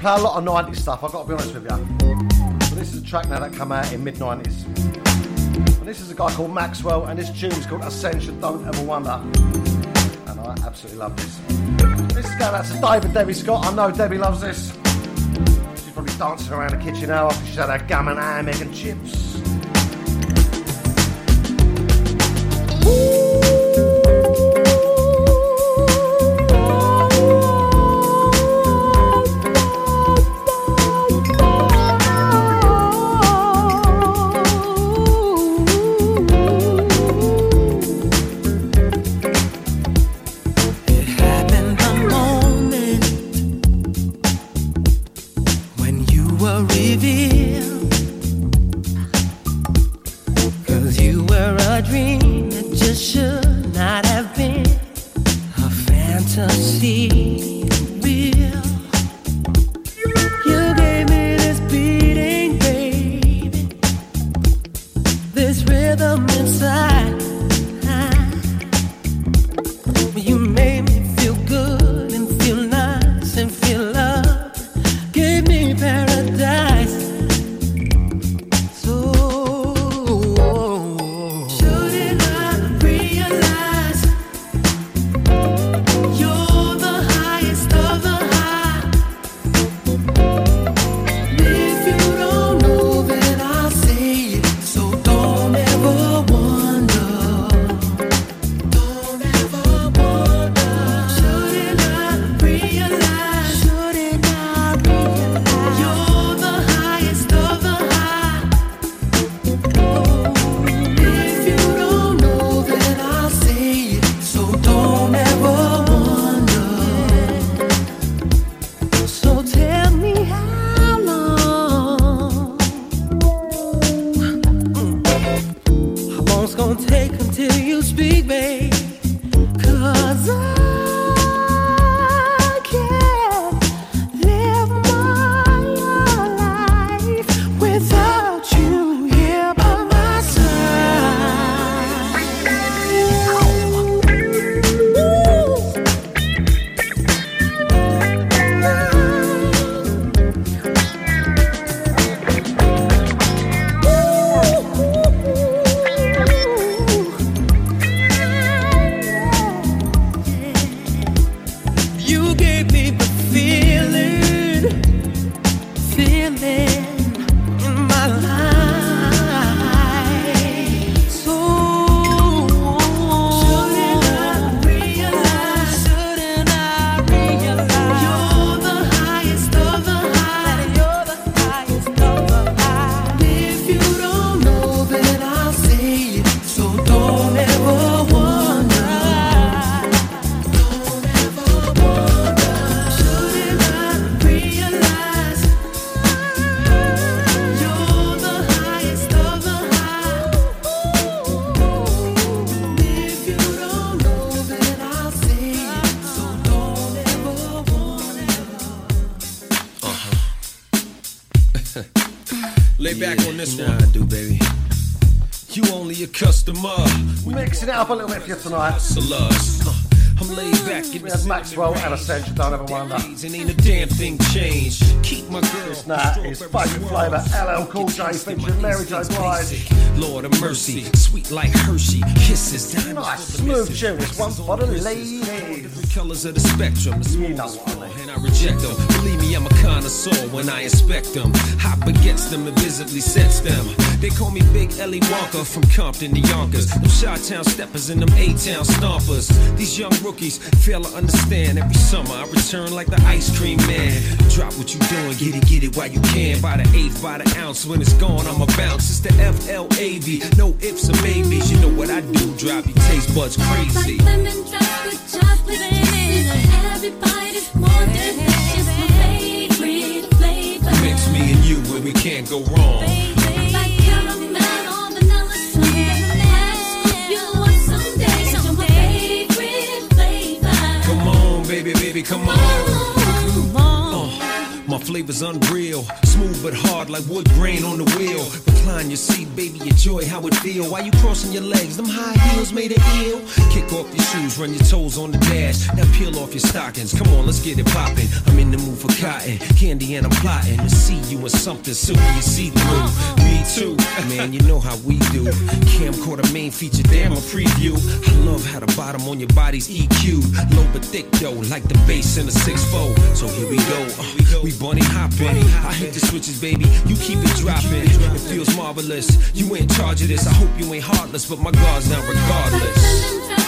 Play a lot of 90s stuff, I've got to be honest with you. This is a track now that came out in mid 90s. And this is a guy called Maxwell, and this tune is called Ascension Don't Ever Wonder. And I absolutely love this. This is going out to Dave and Debbie Scott. I know Debbie loves this. She's probably dancing around the kitchen now after she's had her gum and ham, egg and chips. Mixing it up a little bit for you tonight. I'm laid back in We had Maxwell and Ascension, don't ever wonder. and ain't a damn thing changed. Keep my girl. This now is Flavour, LL Cool J featuring Mary J. Blige. Lord of mercy, sweet like Hershey, kisses. Nice, smooth tune. This one for the ladies. Colors of the spectrum. The smallest form, and I reject them. Believe me, I'm a connoisseur when I inspect them. Hop against them and visibly sets them. They call me Big Ellie Walker from Compton to Yonkers. Them Chi-Town steppers and them A-Town stompers. These young rookies fail to understand. Every summer I return like the ice cream man. Drop what you doing, get it, get it while you can. By the eighth, by the ounce. When it's gone, I'ma bounce. It's the F-L-A-V. No ifs or maybes. You know what I do. Drop your taste buds crazy. Lemon drop with chocolate kisses. Every bite is more delicious. My favorite flavor. Mix me and you where we can't go wrong. Baby, baby, come on. Uh, my flavor's unreal, smooth but hard like wood grain on the wheel. Recline your seat, baby, enjoy how it feel. While you crossing your legs, them high heels made it ill. Kick off your shoes, run your toes on the dash. Now peel off your stockings. Come on, let's get it poppin'. I'm in the mood for cotton candy, and I'm plotting to see you in something silky you see through. Me too, man. You know how we do. Camcorder main feature, damn a preview. I love how the bottom on your body's EQ, low but thick though, like the bass in a six four. So here we go. Uh, we bunny hopping. I hit the switches, baby. You keep it dropping. It feels marvelous. You in charge of this. I hope you ain't heartless, but my guard's down regardless.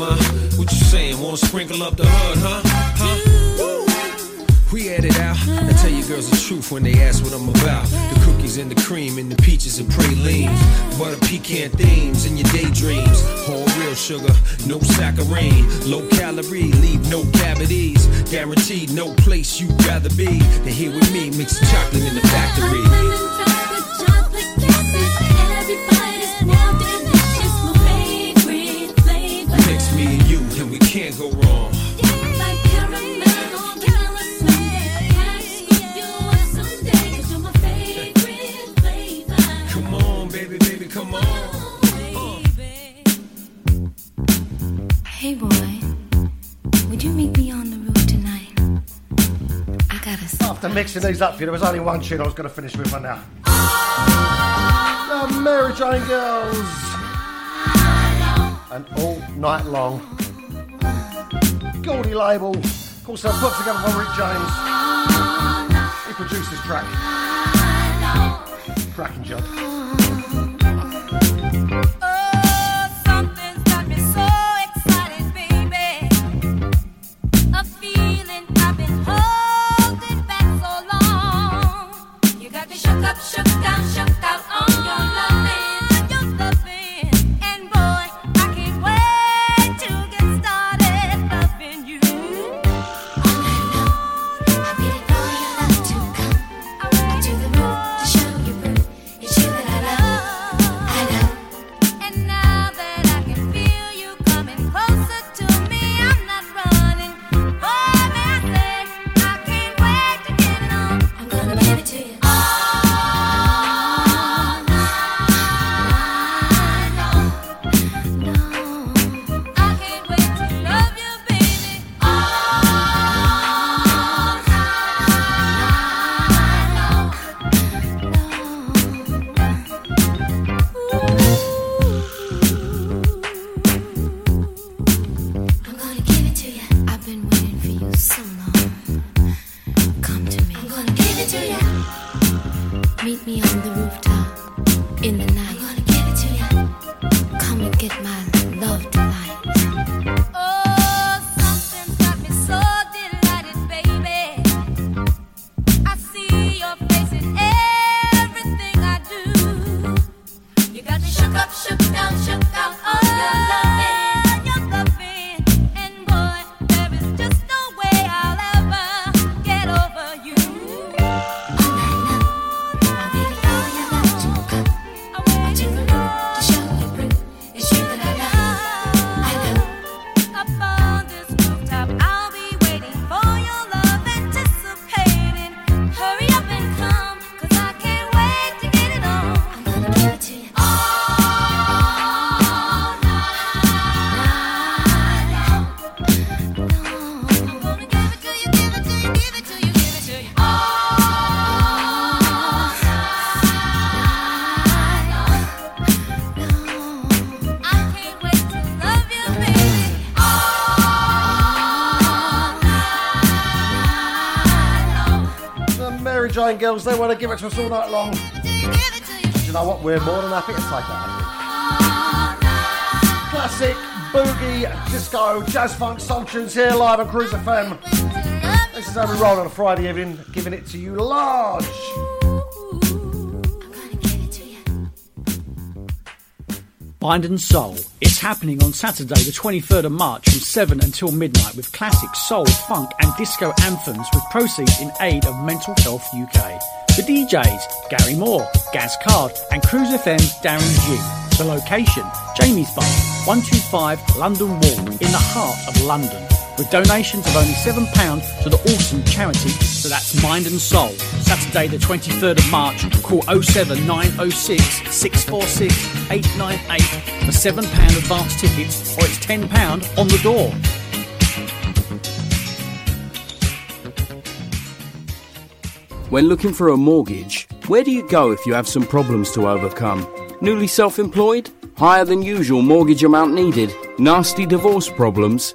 ma. What you saying? Want to sprinkle up the hood, huh? Huh? We had it out. I tell you girls the truth when they ask what I'm about. The cookies and the cream and the peaches and pralines. Butter pecan themes in your daydreams. All real sugar, no saccharine. Low calorie, leave no cavities. Guaranteed no place you'd rather be than here with me mixing chocolate in the factory. Go wrong. Come on, baby, baby. Uh. Hey boy, would you meet me on the roof tonight? I gotta see. After mixing these up for you, there was only one tune I was going to finish with right now. Oh. The Mary Jane Girls. And all night long. Gordy label. Of course, I put together by Rick James. He produced this track. Cracking job. Mary Girls, they want to give it to us all night long. Do You know what? We're more than happy to take that. Classic boogie, disco, jazz funk soul tunes here live on Cruise FM. This is how we roll on a Friday evening, giving it to you large. Mind and Soul. Happening on Saturday, the 23rd of March from 7 until midnight with classic soul, funk, and disco anthems with proceeds in aid of Mental Health UK. The DJs, Gary Moore, Gaz Card, and Cruise FM's Darren G. The location, Jamie's Bar, 125 London Wall, in the heart of London. With donations of only £7 to the awesome charity, so that's Mind and Soul. Saturday, the 23rd of March, call 07906 646 898 for £7 advance tickets, or it's £10 on the door. When looking for a mortgage, where do you go if you have some problems to overcome? Newly self employed? Higher than usual mortgage amount needed? Nasty divorce problems?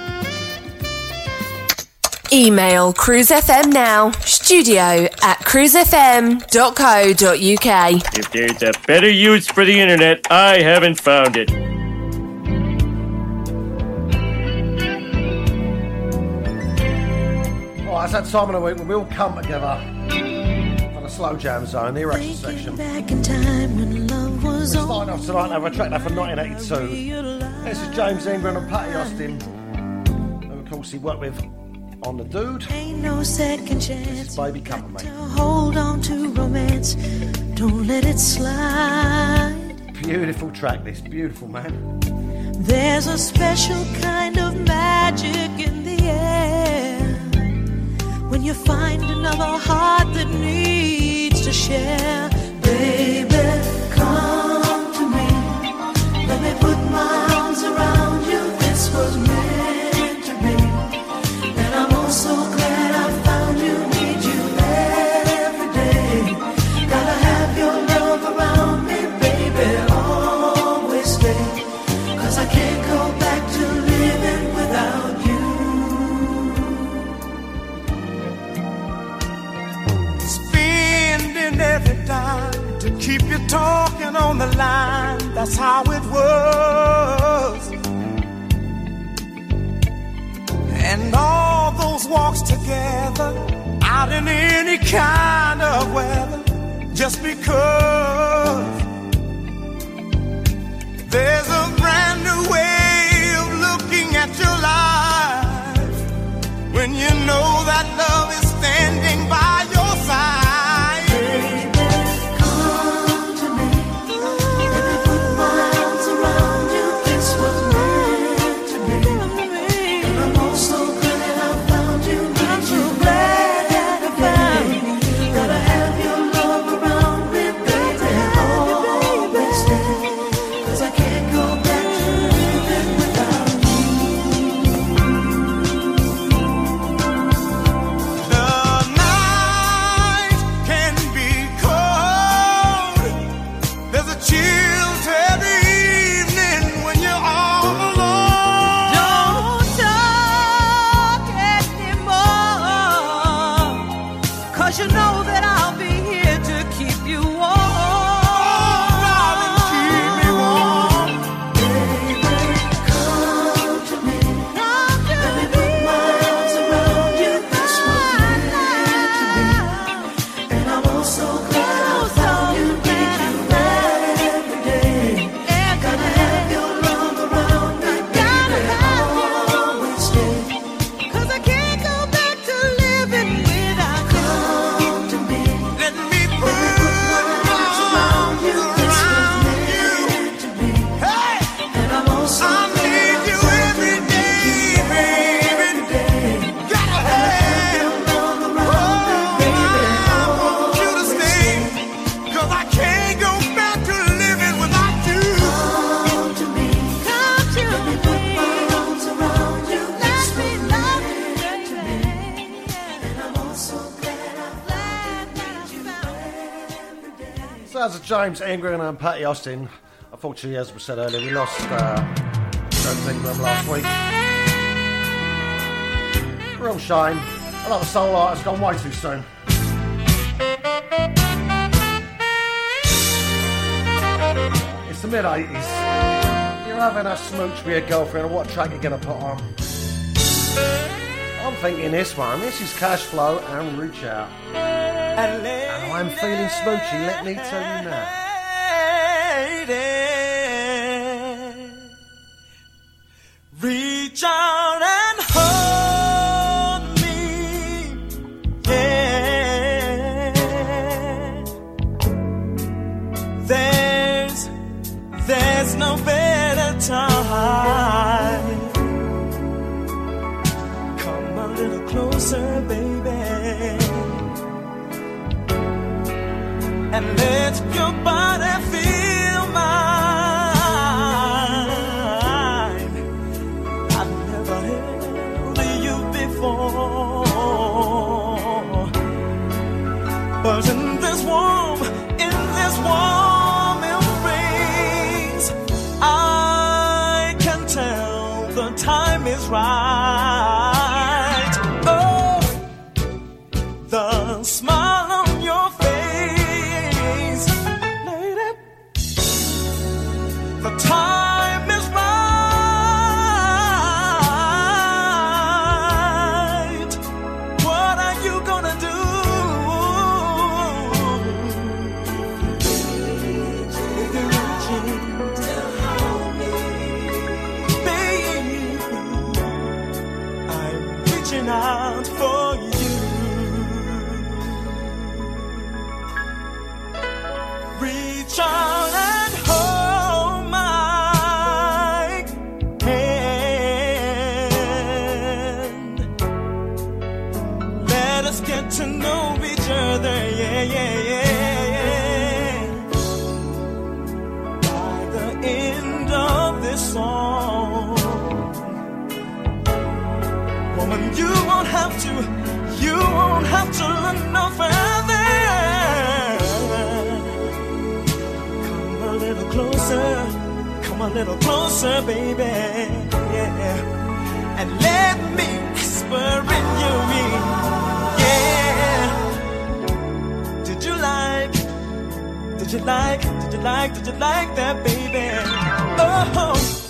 Email cruisefm now, studio at cruisefm.co.uk. If there's a better use for the internet, I haven't found it. Oh, all right, it's that time of the week when we all come together for the slow jam zone, the erection section. Back in time when love We're starting off tonight now with a track now from 1982. This is James Ingram and Patti Austin, who of course he worked with on The Dude. Ain't no second chance. Baby Come With Me. Hold on to romance. Don't let it slide. Beautiful track, this. Beautiful, man. There's a special kind of magic in the air when you find another heart that needs to share. Baby, keep you talking on the line. That's how it was. And all those walks together out in any kind of weather just because there's a brand new way James Ingram and Patti Austin. Unfortunately, as we said earlier, we lost uh, James Ingram last week. Real shame. Another soul artist gone way too soon. It's the mid 80s. You're having a smooch with your girlfriend, what track are you gonna put on? I'm thinking this one. This is Cash Flow and Reach Out. And I'm feeling smoochy, let me tell you now. Get to know each other, yeah, yeah, yeah, yeah. By the end of this song, woman, you won't have to, you won't have to look no further. Come a little closer, come a little closer, baby, yeah. And let me whisper in your Did you like? Did you like? Did you like that, baby? Oh,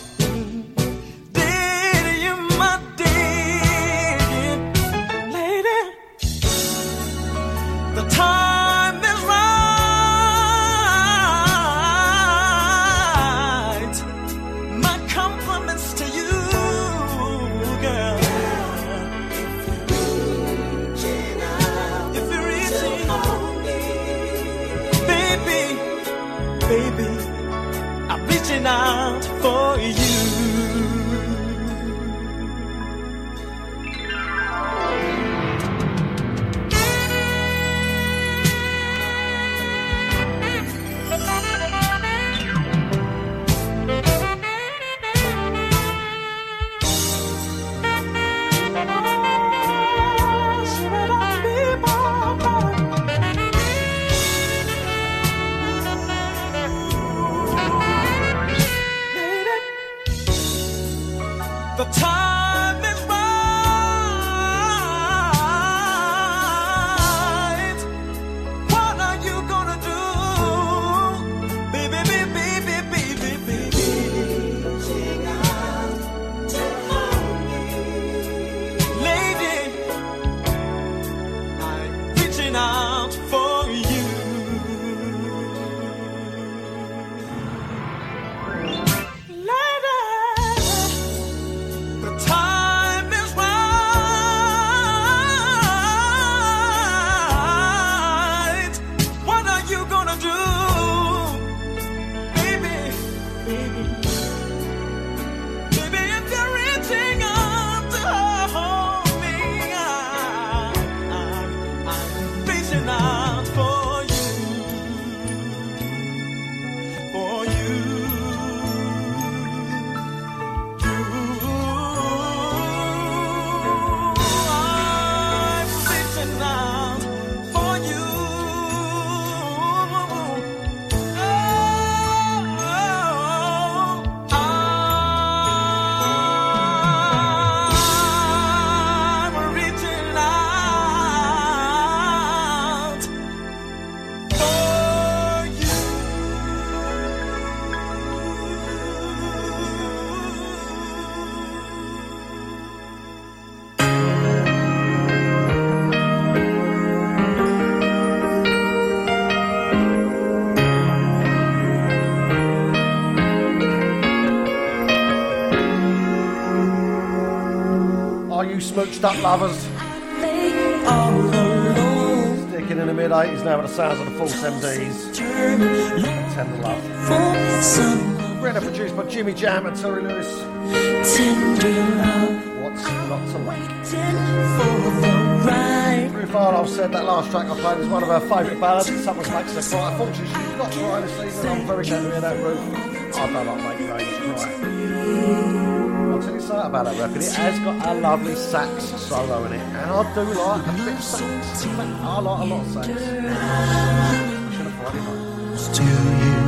smooched up lovers? Sticking in the mid 80s now with the sounds of the Force MDs. Tender Love. Written and produced by Jimmy Jam and Terry Lewis. What What's not to like? Ruth Arnold said that last track I played is one of her favourite ballads. Someone makes her cry. Unfortunately, she's not crying this evening. I'm very glad to hear that, Ruth. I don't like. Something about that record. It has got a lovely sax solo in it, and I do like a bit of sax. I like a lot of sax. Especially on a Friday night. to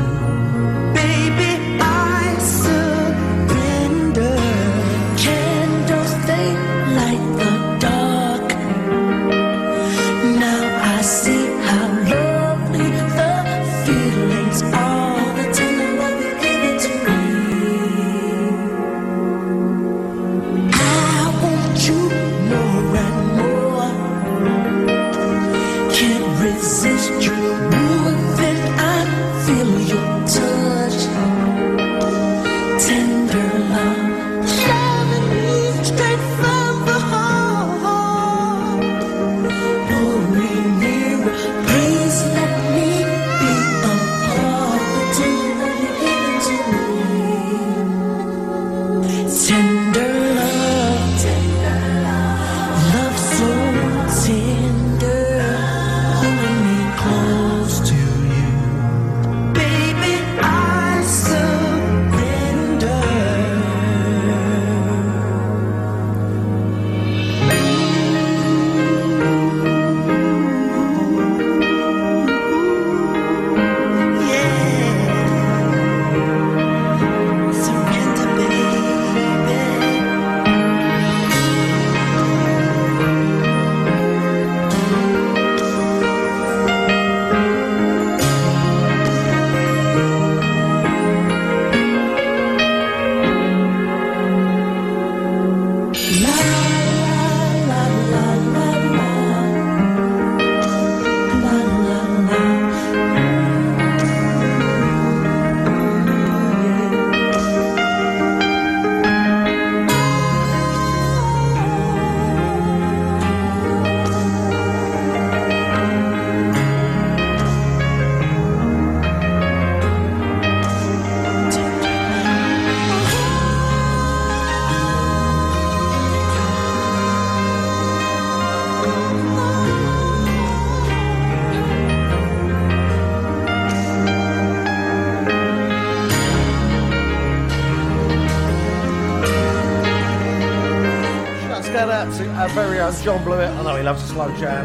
John Blewett. I know he loves a slow jam.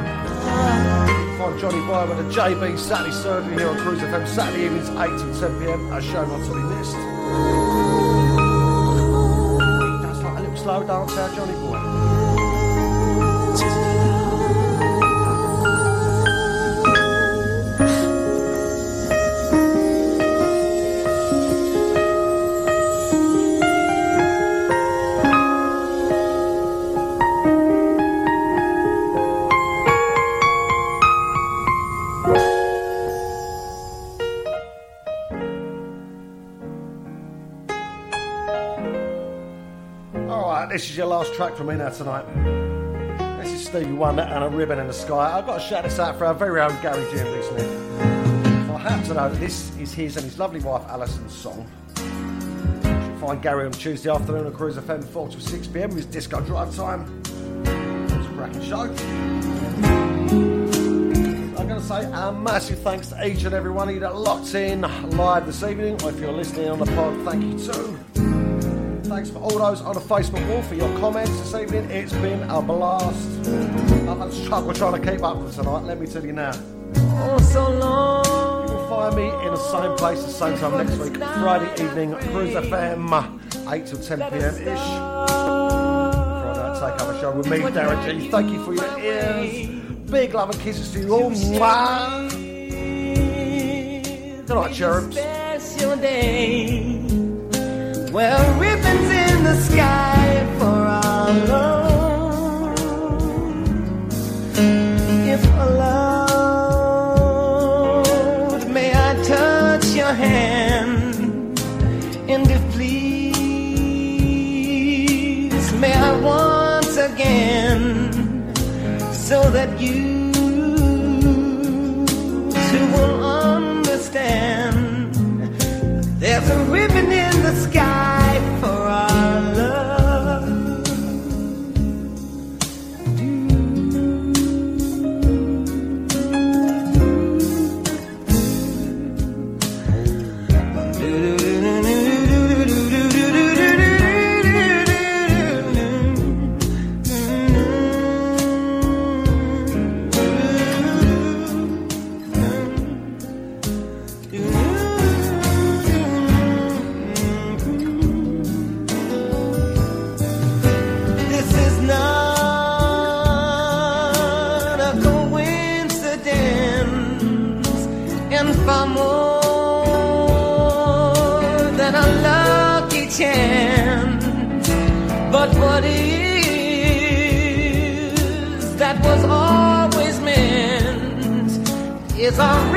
Find Johnny Boy with a JB Saturday surgery here on Cruise FM Saturday evenings 8 till 10 pm. A show not to be missed. That's like a little slow dance, our Johnny Boy. Track from me now tonight. This is Stevie Wonder and a ribbon in the sky. I've got to shout this out for our very own Gary GMB Smith. I happen to know this is his and his lovely wife Alison's song. You find Gary on Tuesday afternoon on Cruise FM 4 to 6 pm with disco drive time. It's a cracking show. I'm going to say a massive thanks to each and every one of you that locked in live this evening. If you're listening on the pod, thank you too. Thanks for all those on the Facebook wall for your comments this evening. It's been a blast. I've had struggle trying to keep up with tonight, let me tell you now. Oh, so long. You will find me in the same place, the same time next week, Friday evening, Cruise FM, 8 till 10 pm ish. Friday night take up show with me, Darren G. Thank you for your ears. Big love and kisses to you all. Mwah. Good night, cherubs. Well, ribbons in the sky for our love. If allowed, may I touch your hand? And if please, may I once again, so that you is a